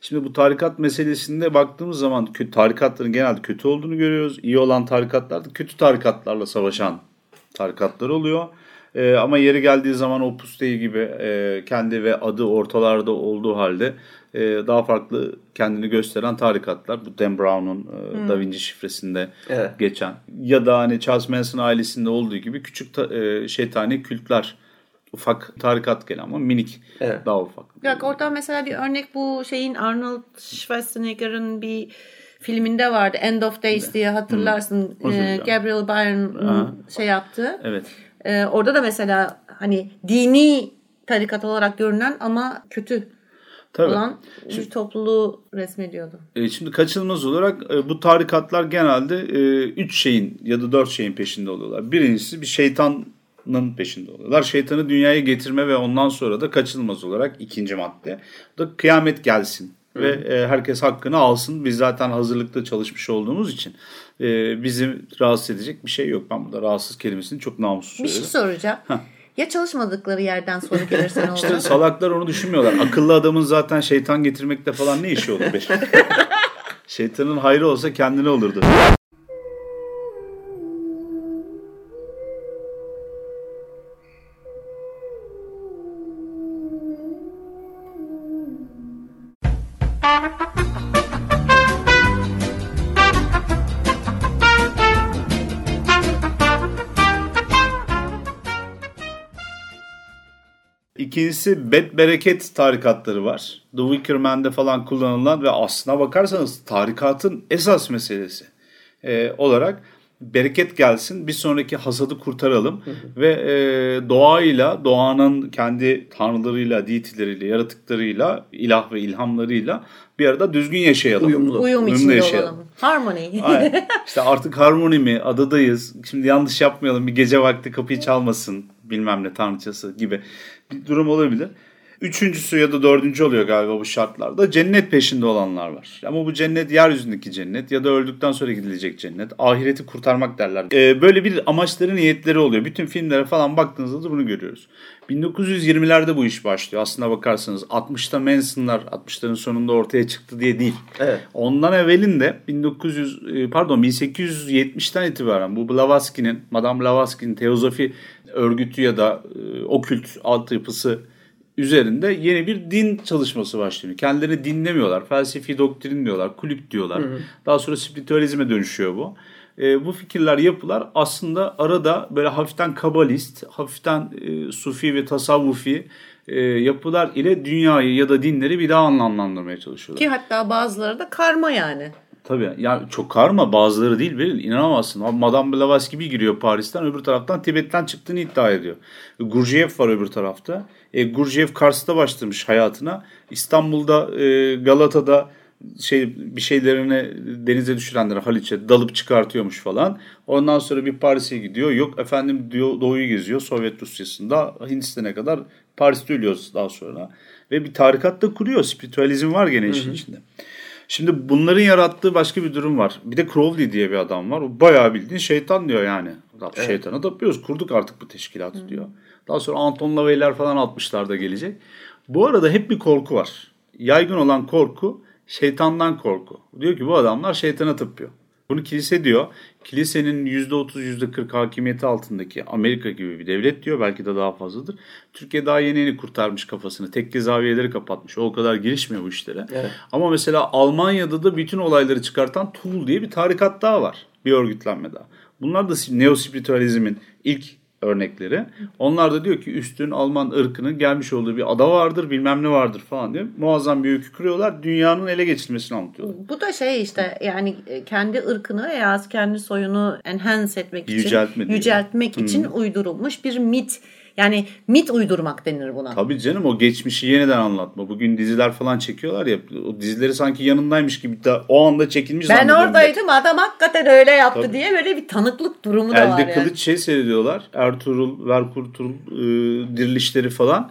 Şimdi bu tarikat meselesinde baktığımız zaman kötü, tarikatların genelde kötü olduğunu görüyoruz. İyi olan tarikatlar da kötü tarikatlarla savaşan tarikatlar oluyor. Ee, ama yeri geldiği zaman o Dei gibi e, kendi ve adı ortalarda olduğu halde e, daha farklı kendini gösteren tarikatlar. Bu Dan Brown'un e, Da Vinci şifresinde Evet. geçen ya da hani Charles Manson ailesinde olduğu gibi küçük ta, e, şeytani kültler ufak tarikat gelen ama minik Evet. daha ufak. Bak oradan mesela bir örnek bu şeyin Arnold Schwarzenegger'ın bir filminde vardı. End of Days diye hatırlarsın. Dilerim. Gabriel Byrne'ın şey yaptığı. Evet. Ee, orada da mesela hani dini tarikat olarak görünen ama kötü Tabii. olan bir topluluğu resmediyordu. E, Şimdi kaçınılmaz olarak e, bu tarikatlar genelde e, üç şeyin ya da dört şeyin peşinde oluyorlar. Birincisi bir şeytanın peşinde oluyorlar. Şeytanı dünyaya getirme ve ondan sonra da kaçınılmaz olarak ikinci madde. Bu da kıyamet gelsin ve e, herkes hakkını alsın. Biz zaten hazırlıkta çalışmış olduğumuz için e, bizi rahatsız edecek bir şey yok. Ben burada rahatsız kelimesini çok namussuz Bir şey söyledim. soracağım. Ya çalışmadıkları yerden sonra gelirse ne İşte olur? salaklar onu düşünmüyorlar. Akıllı adamın zaten şeytan getirmekte falan ne işi olur be? Şeytanın hayrı olsa kendine olurdu. İkincisi bet bereket tarikatları var. The Wicker Man'de falan kullanılan ve aslına bakarsanız tarikatın esas meselesi e, olarak bereket gelsin bir sonraki hasadı kurtaralım ve e, doğayla doğanın kendi tanrılarıyla, deitileriyle, yaratıklarıyla, ilah ve ilhamlarıyla bir arada düzgün yaşayalım. Uyumlu. Uyum Uyumlu içinde yaşayalım. olalım. Harmony. Aynen. İşte artık harmoni mi, adadayız. Şimdi yanlış yapmayalım, bir gece vakti kapıyı çalmasın bilmem ne tanrıçası gibi bir durum olabilir. Üçüncüsü ya da dördüncü oluyor galiba bu şartlarda. Cennet peşinde olanlar var. Ama bu cennet yeryüzündeki cennet ya da öldükten sonra gidilecek cennet. Ahireti kurtarmak derler. Ee, böyle bir amaçları, niyetleri oluyor. Bütün filmlere falan baktığınızda da bunu görüyoruz. 1920'lerde bu iş başlıyor. Aslına bakarsanız 60'ta Manson'lar 60'ların sonunda ortaya çıktı diye değil. Evet. Ondan evvelinde 1900 e, pardon 1870'ten itibaren bu Blavatsky'nin Madame Blavatsky'nin teozofi örgütü ya da e, okült altyapısı üzerinde yeni bir din çalışması başlıyor. Kendilerini dinlemiyorlar. Felsefi doktrin diyorlar, kulüp diyorlar. Hı hı. Daha sonra spiritüalizme dönüşüyor bu. E, bu fikirler, yapılar aslında arada böyle hafiften kabalist, hafiften e, sufi ve tasavvufi e, yapılar ile dünyayı ya da dinleri bir daha anlamlandırmaya çalışıyorlar. Ki hatta bazıları da karma yani. Tabii yani çok karma bazıları değil Beril inanamazsın. Madame Blavatsky bir giriyor Paris'ten öbür taraftan Tibet'ten çıktığını iddia ediyor. Gurdjieff var öbür tarafta. E, Gurdjieff Kars'ta başlamış hayatına. İstanbul'da e, Galata'da şey bir şeylerini denize düşürenleri Haliç'e dalıp çıkartıyormuş falan. Ondan sonra bir Paris'e gidiyor. Yok efendim diyor Doğu'yu geziyor Sovyet Rusyası'nda Hindistan'a kadar Paris'te ölüyoruz daha sonra. Ve bir tarikat da kuruyor. Spiritüalizm var gene işin içinde. Şimdi bunların yarattığı başka bir durum var. Bir de Crowley diye bir adam var. O bayağı bildiğin şeytan diyor yani. Evet. Şeytana tapıyoruz. Kurduk artık bu teşkilatı Hı. diyor. Daha sonra Anton LaVey'ler falan 60'larda gelecek. Bu arada hep bir korku var. Yaygın olan korku şeytandan korku. Diyor ki bu adamlar şeytana tapıyor. Bunu kilise diyor. Kilisenin %30 %40 hakimiyeti altındaki Amerika gibi bir devlet diyor. Belki de daha fazladır. Türkiye daha yeni yeni kurtarmış kafasını. Tekke zaviyeleri kapatmış. O kadar girişmiyor bu işlere. Evet. Ama mesela Almanya'da da bütün olayları çıkartan Tool diye bir tarikat daha var. Bir örgütlenme daha. Bunlar da neospiritualizmin ilk örnekleri. Onlar da diyor ki üstün Alman ırkının gelmiş olduğu bir ada vardır bilmem ne vardır falan diye muazzam bir öykü kuruyorlar. Dünyanın ele geçirmesini anlatıyorlar. Bu da şey işte yani kendi ırkını veya kendi soyunu enhance etmek için Yüceltme yüceltmek için hmm. uydurulmuş bir mit yani mit uydurmak denir buna. Tabii canım o geçmişi yeniden anlatma. Bugün diziler falan çekiyorlar ya o dizileri sanki yanındaymış gibi de o anda çekilmiş Ben oradaydım de. adam hakikaten öyle yaptı Tabii. diye böyle bir tanıklık durumu Elde da var. Elde kılıç yani. şey seyrediyorlar. Ertuğrul, Verkurtul e, dirilişleri falan.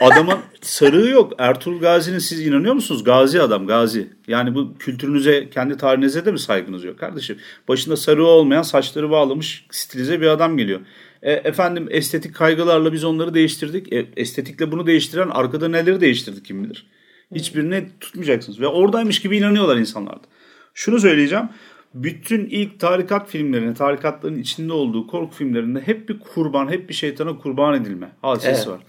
Adamın sarığı yok. Ertuğrul Gazi'nin siz inanıyor musunuz? Gazi adam Gazi. Yani bu kültürünüze, kendi tarihinize de mi saygınız yok kardeşim? Başında sarığı olmayan saçları bağlamış stilize bir adam geliyor. E, efendim estetik kaygılarla biz onları değiştirdik. E, estetikle bunu değiştiren arkada neleri değiştirdi kim bilir. Hiçbirini tutmayacaksınız. Ve oradaymış gibi inanıyorlar insanlar da. Şunu söyleyeceğim. Bütün ilk tarikat filmlerinde, tarikatların içinde olduğu korku filmlerinde hep bir kurban, hep bir şeytana kurban edilme hadisesi evet. var.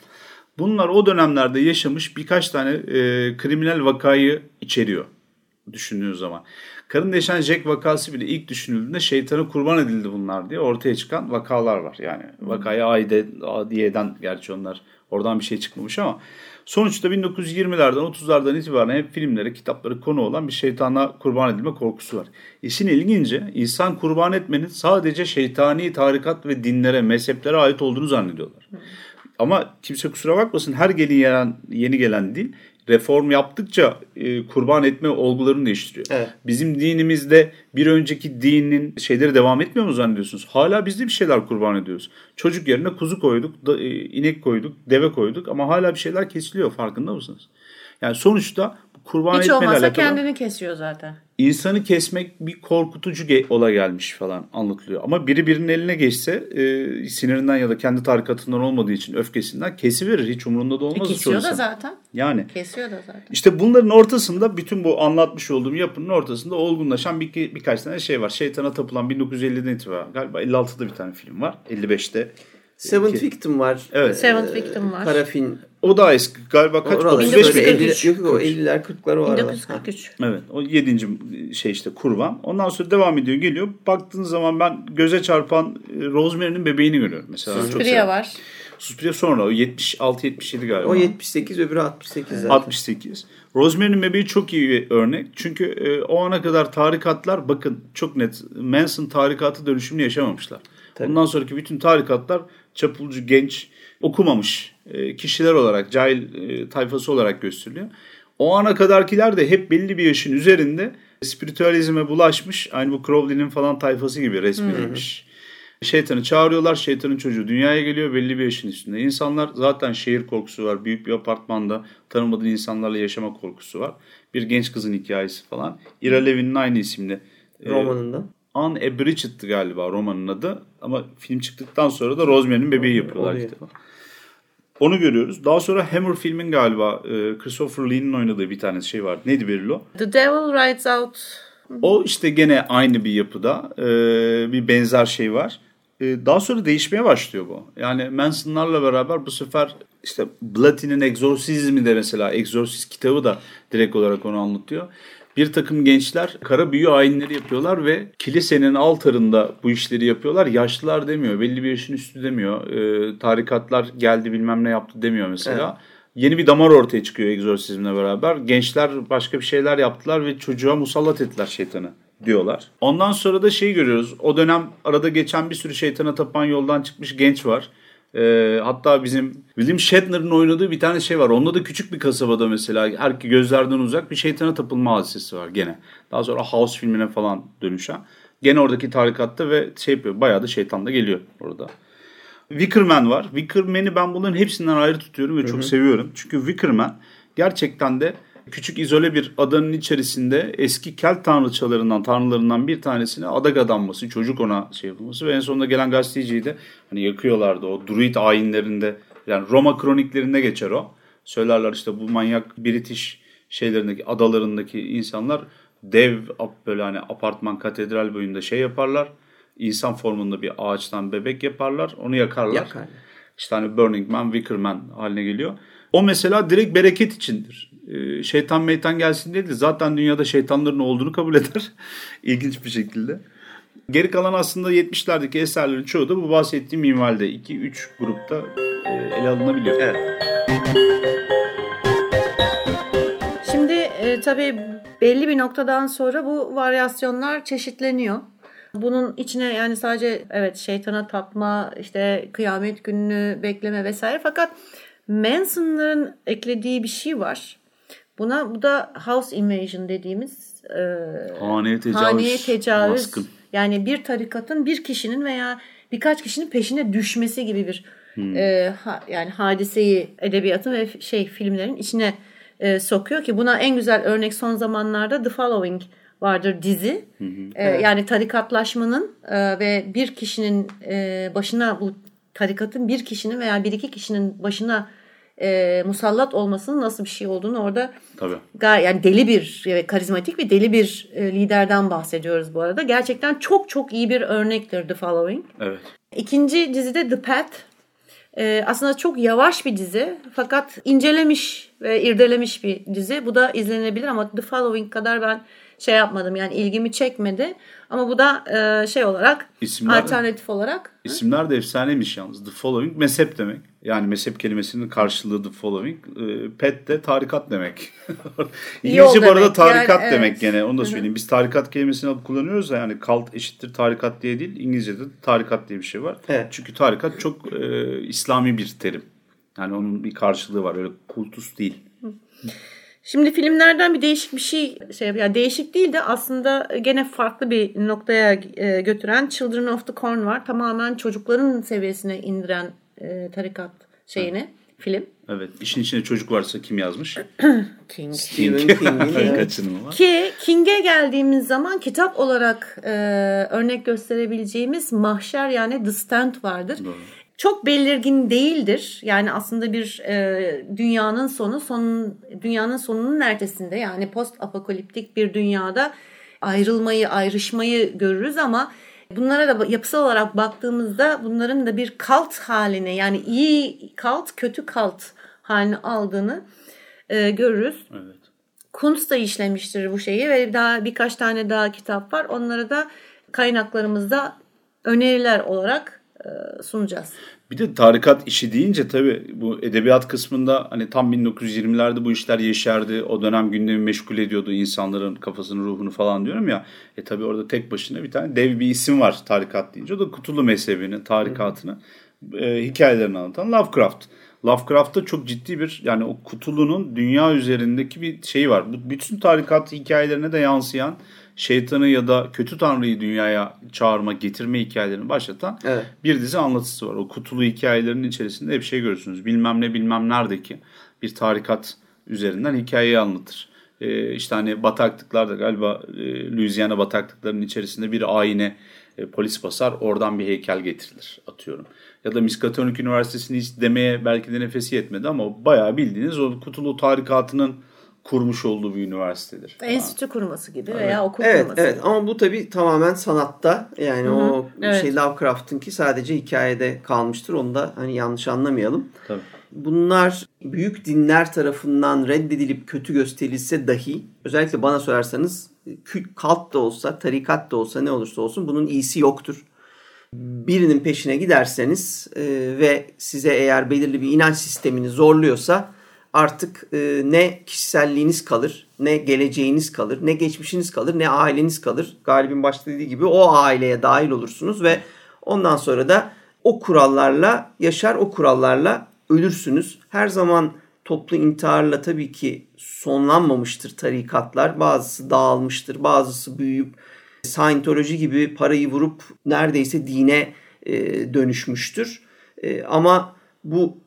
Bunlar o dönemlerde yaşamış birkaç tane e, kriminal vakayı içeriyor düşündüğünüz zaman. Karın deşen Jack vakası bile ilk düşünüldüğünde şeytana kurban edildi bunlar diye ortaya çıkan vakalar var. Yani vakaya aide, adiyeden gerçi onlar oradan bir şey çıkmamış ama sonuçta 1920'lerden 30'lardan itibaren hep filmlere, kitapları konu olan bir şeytana kurban edilme korkusu var. İşin ilginci insan kurban etmenin sadece şeytani tarikat ve dinlere, mezheplere ait olduğunu zannediyorlar. Ama kimse kusura bakmasın her gelen, yeni gelen din reform yaptıkça e, kurban etme olgularını değiştiriyor. Evet. Bizim dinimizde bir önceki dinin şeyleri devam etmiyor mu zannediyorsunuz? Hala biz de bir şeyler kurban ediyoruz. Çocuk yerine kuzu koyduk, da, e, inek koyduk, deve koyduk ama hala bir şeyler kesiliyor farkında mısınız? Yani sonuçta kurban Hiç olmazsa kendini kesiyor zaten. İnsanı kesmek bir korkutucu ola gelmiş falan anlatılıyor. Ama biri birinin eline geçse e, sinirinden ya da kendi tarikatından olmadığı için öfkesinden kesiverir. Hiç umurunda da olmaz. E, kesiyor da zaten. Yani. Kesiyor da zaten. İşte bunların ortasında bütün bu anlatmış olduğum yapının ortasında olgunlaşan bir, birkaç tane şey var. Şeytana tapılan 1950'den itibaren galiba 56'da bir tane film var. 55'te Seventh Victim var. Evet. Seventh Victim var. Karafin. O da eski. Galiba kaç? Oralar, 35 mi? 50, yok o 50'ler 40'lar o aralar. 1943. Evet. O 7. şey işte kurban. Ondan sonra devam ediyor geliyor. Baktığın zaman ben göze çarpan e, Rosemary'nin bebeğini görüyorum mesela. Suspiria var. Suspiria sonra o 76-77 galiba. O 78 öbürü 68 zaten. 68. Rosemary'nin bebeği çok iyi bir örnek. Çünkü e, o ana kadar tarikatlar bakın çok net Manson tarikatı dönüşümünü yaşamamışlar. Tabii. Ondan sonraki bütün tarikatlar çapulcu genç okumamış e, kişiler olarak cahil e, tayfası olarak gösteriliyor. O ana kadarkiler de hep belli bir yaşın üzerinde spiritüalizme bulaşmış. Aynı bu Crowley'nin falan tayfası gibi resmedilmiş. Şeytanı çağırıyorlar. Şeytanın çocuğu dünyaya geliyor belli bir yaşın üstünde. İnsanlar zaten şehir korkusu var. Büyük bir apartmanda tanımadığı insanlarla yaşama korkusu var. Bir genç kızın hikayesi falan. Ira Levin'in aynı isimli e, romanında. Anne a Bridget'tı galiba romanın adı. Ama film çıktıktan sonra da Rosemary'nin bebeği yapıyorlar kitabı. Onu görüyoruz. Daha sonra Hammer filmin galiba e, Christopher Lee'nin oynadığı bir tane şey var. Neydi Berilo? The Devil Rides Out. O işte gene aynı bir yapıda. E, bir benzer şey var. E, daha sonra değişmeye başlıyor bu. Yani Manson'larla beraber bu sefer işte Blatty'nin Exorcizmi de mesela Exorcist kitabı da direkt olarak onu anlatıyor. Bir takım gençler kara büyü ayinleri yapıyorlar ve kilisenin altarında bu işleri yapıyorlar. Yaşlılar demiyor, belli bir yaşın üstü demiyor. Ee, tarikatlar geldi bilmem ne yaptı demiyor mesela. Evet. Yeni bir damar ortaya çıkıyor egzorsizmle beraber. Gençler başka bir şeyler yaptılar ve çocuğa musallat ettiler şeytanı diyorlar. Ondan sonra da şeyi görüyoruz. O dönem arada geçen bir sürü şeytana tapan yoldan çıkmış genç var. E, hatta bizim William Shatner'ın oynadığı bir tane şey var. Onda da küçük bir kasabada mesela her gözlerden uzak bir şeytana tapılma hadisesi var gene. Daha sonra House filmine falan dönüşen. Gene oradaki tarikatta ve şey yapıyor. Bayağı da şeytan da geliyor orada. Wickerman var. Wickerman'i ben bunların hepsinden ayrı tutuyorum ve çok Hı-hı. seviyorum. Çünkü Wickerman gerçekten de küçük izole bir adanın içerisinde eski Kelt tanrıçalarından, tanrılarından bir tanesine adak adanması, çocuk ona şey yapılması ve en sonunda gelen gazeteciyi de hani yakıyorlardı o druid ayinlerinde yani Roma kroniklerinde geçer o. Söylerler işte bu manyak British şeylerindeki adalarındaki insanlar dev böyle hani apartman katedral boyunda şey yaparlar. İnsan formunda bir ağaçtan bebek yaparlar. Onu yakarlar. Yakar. İşte hani Burning Man, Wicker Man haline geliyor. O mesela direkt bereket içindir. Ee, şeytan meytan gelsin değil de zaten dünyada şeytanların olduğunu kabul eder. İlginç bir şekilde. Geri kalan aslında 70'lerdeki eserlerin çoğu da bu bahsettiğim minvalde 2-3 grupta e, ele alınabiliyor. Evet. Şimdi e, tabii belli bir noktadan sonra bu varyasyonlar çeşitleniyor. Bunun içine yani sadece evet şeytana tapma, işte kıyamet gününü bekleme vesaire fakat Manson'ların eklediği bir şey var. Buna bu da house invasion dediğimiz e, haneye tecavüz. Haneye tecavüz. Baskın. Yani bir tarikatın bir kişinin veya birkaç kişinin peşine düşmesi gibi bir hmm. e, ha, yani hadiseyi edebiyatın ve şey filmlerin içine e, sokuyor ki buna en güzel örnek son zamanlarda The Following vardır dizi. Hı hı. E, evet. Yani tarikatlaşmanın e, ve bir kişinin e, başına bu tarikatın bir kişinin veya bir iki kişinin başına e, musallat olmasının nasıl bir şey olduğunu orada Tabii. yani deli bir karizmatik ve deli bir e, liderden bahsediyoruz bu arada. Gerçekten çok çok iyi bir örnektir The Following. Evet. İkinci dizide The Path. E, aslında çok yavaş bir dizi fakat incelemiş ve irdelemiş bir dizi. Bu da izlenebilir ama The Following kadar ben şey yapmadım yani ilgimi çekmedi. Ama bu da e, şey olarak İsimler, alternatif olarak. İsimler de efsaneymiş yalnız. The Following mezhep demek. Yani mezhep kelimesinin karşılığı the following. E, pet de tarikat demek. İngilizce bu arada tarikat yani, demek evet. gene onu da söyleyeyim. Biz tarikat kelimesini alıp kullanıyoruz da yani kalt eşittir tarikat diye değil. İngilizce'de tarikat diye bir şey var. Evet. Çünkü tarikat çok e, İslami bir terim. Yani onun bir karşılığı var. Öyle kultus değil. Şimdi filmlerden bir değişik bir şey şey yani değişik değil de aslında gene farklı bir noktaya e, götüren Children of the Corn var. Tamamen çocukların seviyesine indiren e, tarikat şeyini evet. film. Evet. İşin içine çocuk varsa kim yazmış? King. Stephen King'in kaçınımı var. Ki King'e geldiğimiz zaman kitap olarak e, örnek gösterebileceğimiz Mahşer yani The Stand vardır. Doğru. Çok belirgin değildir. Yani aslında bir e, dünyanın sonu, son dünyanın sonunun ertesinde yani post apokaliptik bir dünyada ayrılmayı, ayrışmayı görürüz ama Bunlara da yapısal olarak baktığımızda bunların da bir kalt haline yani iyi kalt kötü kalt halini aldığını e, görürüz. Evet. Kuntz da işlemiştir bu şeyi ve daha birkaç tane daha kitap var. Onları da kaynaklarımızda öneriler olarak sunacağız. Bir de tarikat işi deyince tabii bu edebiyat kısmında hani tam 1920'lerde bu işler yeşerdi. O dönem gündemi meşgul ediyordu insanların kafasını, ruhunu falan diyorum ya. E tabii orada tek başına bir tane dev bir isim var tarikat deyince. O da Kutulu mezhebini, tarikatını, e, hikayelerini anlatan Lovecraft. Lovecraft'ta çok ciddi bir yani o Kutulu'nun dünya üzerindeki bir şeyi var. Bu bütün tarikat hikayelerine de yansıyan şeytanı ya da kötü tanrıyı dünyaya çağırma, getirme hikayelerini başlatan evet. bir dizi anlatısı var. O kutulu hikayelerinin içerisinde hep şey görürsünüz. Bilmem ne bilmem neredeki bir tarikat üzerinden hikayeyi anlatır. Ee, işte hani bataklıklarda galiba e, Louisiana bataklıklarının içerisinde bir ayine e, polis basar oradan bir heykel getirilir atıyorum. Ya da Miskatonic Üniversitesi'ni hiç demeye belki de nefesi yetmedi ama bayağı bildiğiniz o kutulu tarikatının kurmuş olduğu bir üniversitedir. Enstitü kurması gibi evet. veya okul evet, kurması. Evet ama bu tabii tamamen sanatta. Yani Hı-hı. o evet. şey Lovecraft'ın ki sadece hikayede kalmıştır. Onu da hani yanlış anlamayalım. Tabii. bunlar büyük dinler tarafından reddedilip kötü gösterilse dahi özellikle bana sorarsanız kalt da olsa, tarikat da olsa ne olursa olsun bunun iyisi yoktur. Birinin peşine giderseniz e, ve size eğer belirli bir inanç sistemini zorluyorsa artık e, ne kişiselliğiniz kalır, ne geleceğiniz kalır, ne geçmişiniz kalır, ne aileniz kalır. Galib'in başta dediği gibi o aileye dahil olursunuz ve ondan sonra da o kurallarla yaşar, o kurallarla ölürsünüz. Her zaman toplu intiharla tabii ki sonlanmamıştır tarikatlar. Bazısı dağılmıştır, bazısı büyüyüp Scientology gibi parayı vurup neredeyse dine e, dönüşmüştür. E, ama bu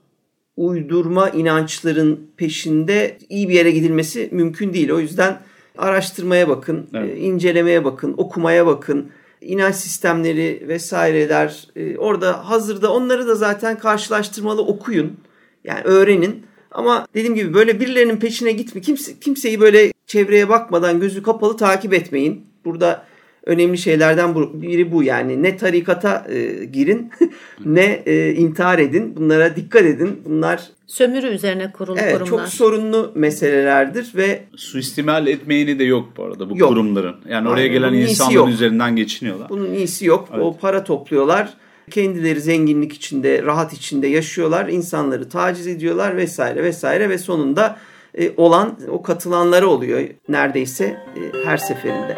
uydurma inançların peşinde iyi bir yere gidilmesi mümkün değil. O yüzden araştırmaya bakın, evet. e, incelemeye bakın, okumaya bakın. İnanç sistemleri vesaireler e, orada hazırda onları da zaten karşılaştırmalı okuyun. Yani öğrenin. Ama dediğim gibi böyle birilerinin peşine gitme. Kimse, kimseyi böyle çevreye bakmadan gözü kapalı takip etmeyin. Burada önemli şeylerden biri bu yani ne tarikata e, girin ne e, intihar edin bunlara dikkat edin bunlar sömürü üzerine kurulu evet, kurumlar. Çok sorunlu meselelerdir ve suistimal etmeyeni de yok bu arada bu yok. kurumların. Yani oraya Aynen, gelen insanların yok. üzerinden geçiniyorlar. Bunun iyisi yok. Evet. O para topluyorlar. Kendileri zenginlik içinde, rahat içinde yaşıyorlar. insanları taciz ediyorlar vesaire vesaire ve sonunda e, olan o katılanları oluyor neredeyse e, her seferinde.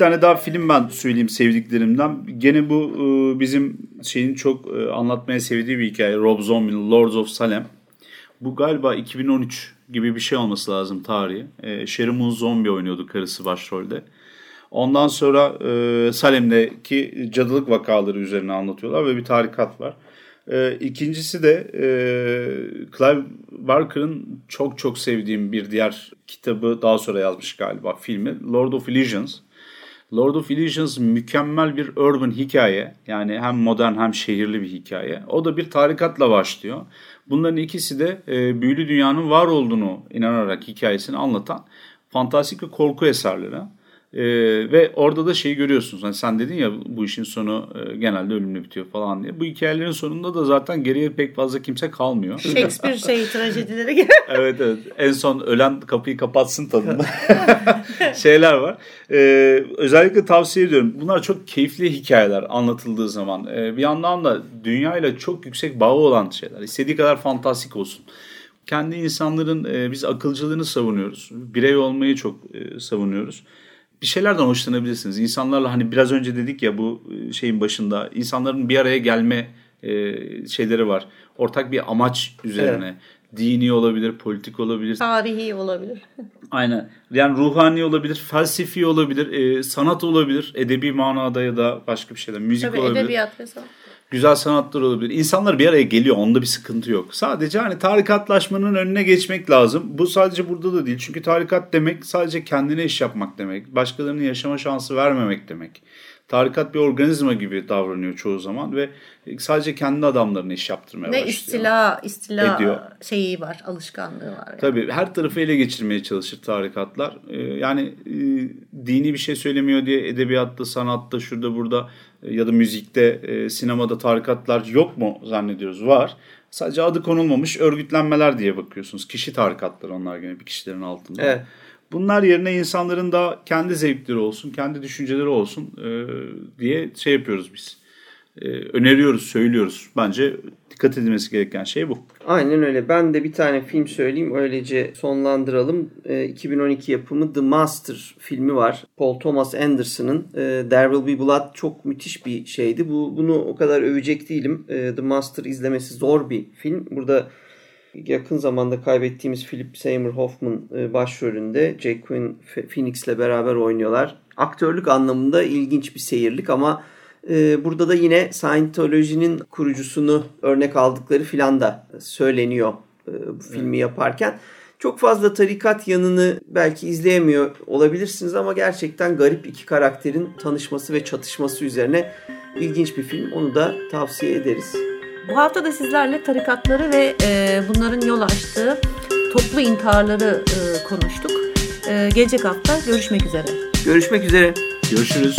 Tane daha film ben söyleyeyim sevdiklerimden. Gene bu e, bizim şeyin çok e, anlatmaya sevdiği bir hikaye. Rob Zombie'nin Lords of Salem. Bu galiba 2013 gibi bir şey olması lazım tarihi. E, Sherry Moon Zombie oynuyordu karısı başrolde. Ondan sonra Salem'deki cadılık vakaları üzerine anlatıyorlar ve bir tarikat var. E, ikincisi de e, Clive Barker'ın çok çok sevdiğim bir diğer kitabı daha sonra yazmış galiba filmi Lord of Illusions. Lord of Illusions mükemmel bir urban hikaye. Yani hem modern hem şehirli bir hikaye. O da bir tarikatla başlıyor. Bunların ikisi de e, büyülü dünyanın var olduğunu inanarak hikayesini anlatan fantastik ve korku eserleri. E, ve orada da şeyi görüyorsunuz. Hani sen dedin ya bu işin sonu e, genelde ölümle bitiyor falan diye. Bu hikayelerin sonunda da zaten geriye pek fazla kimse kalmıyor. Shakespeare şey trajedileri gibi. evet evet. En son ölen kapıyı kapatsın tadında. Şeyler var. E, özellikle tavsiye ediyorum. Bunlar çok keyifli hikayeler anlatıldığı zaman. E, bir yandan da dünyayla çok yüksek bağı olan şeyler. İstediği kadar fantastik olsun kendi insanların e, biz akılcılığını savunuyoruz. Birey olmayı çok e, savunuyoruz bir şeylerden hoşlanabilirsiniz. İnsanlarla hani biraz önce dedik ya bu e, şeyin başında insanların bir araya gelme e, şeyleri var. Ortak bir amaç üzerine. Evet. Dini olabilir, politik olabilir. Tarihi olabilir. Aynen. Yani ruhani olabilir, felsefi olabilir, e, sanat olabilir, edebi manada ya da başka bir şeyler, müzik Tabii olabilir. edebiyat ve sanat güzel sanatlar olabilir. İnsanlar bir araya geliyor. Onda bir sıkıntı yok. Sadece hani tarikatlaşmanın önüne geçmek lazım. Bu sadece burada da değil. Çünkü tarikat demek sadece kendine iş yapmak demek. Başkalarının yaşama şansı vermemek demek. Tarikat bir organizma gibi davranıyor çoğu zaman ve sadece kendi adamlarına iş yaptırmaya ve başlıyor. Ve istila, istila ediyor. şeyi var, alışkanlığı var. Yani. Tabii her tarafı ele geçirmeye çalışır tarikatlar. Ee, yani e, dini bir şey söylemiyor diye edebiyatta, sanatta, şurada burada e, ya da müzikte, e, sinemada tarikatlar yok mu zannediyoruz? Var. Sadece adı konulmamış örgütlenmeler diye bakıyorsunuz. Kişi tarikatları onlar gene bir kişilerin altında. Evet. Bunlar yerine insanların da kendi zevkleri olsun, kendi düşünceleri olsun e, diye şey yapıyoruz biz. E, öneriyoruz, söylüyoruz. Bence dikkat edilmesi gereken şey bu. Aynen öyle. Ben de bir tane film söyleyeyim. Öylece sonlandıralım. E, 2012 yapımı The Master filmi var. Paul Thomas Anderson'ın. E, There Will Be Blood çok müthiş bir şeydi. Bu Bunu o kadar övecek değilim. E, The Master izlemesi zor bir film. Burada yakın zamanda kaybettiğimiz Philip Seymour Hoffman e, başrolünde Joaquin Phoenix'le beraber oynuyorlar. Aktörlük anlamında ilginç bir seyirlik ama e, burada da yine Scientology'nin kurucusunu örnek aldıkları filan da söyleniyor e, bu filmi yaparken. Çok fazla tarikat yanını belki izleyemiyor olabilirsiniz ama gerçekten garip iki karakterin tanışması ve çatışması üzerine ilginç bir film. Onu da tavsiye ederiz. Bu hafta da sizlerle tarikatları ve e, bunların yol açtığı toplu intiharları e, konuştuk. E, gelecek hafta görüşmek üzere. Görüşmek üzere. Görüşürüz.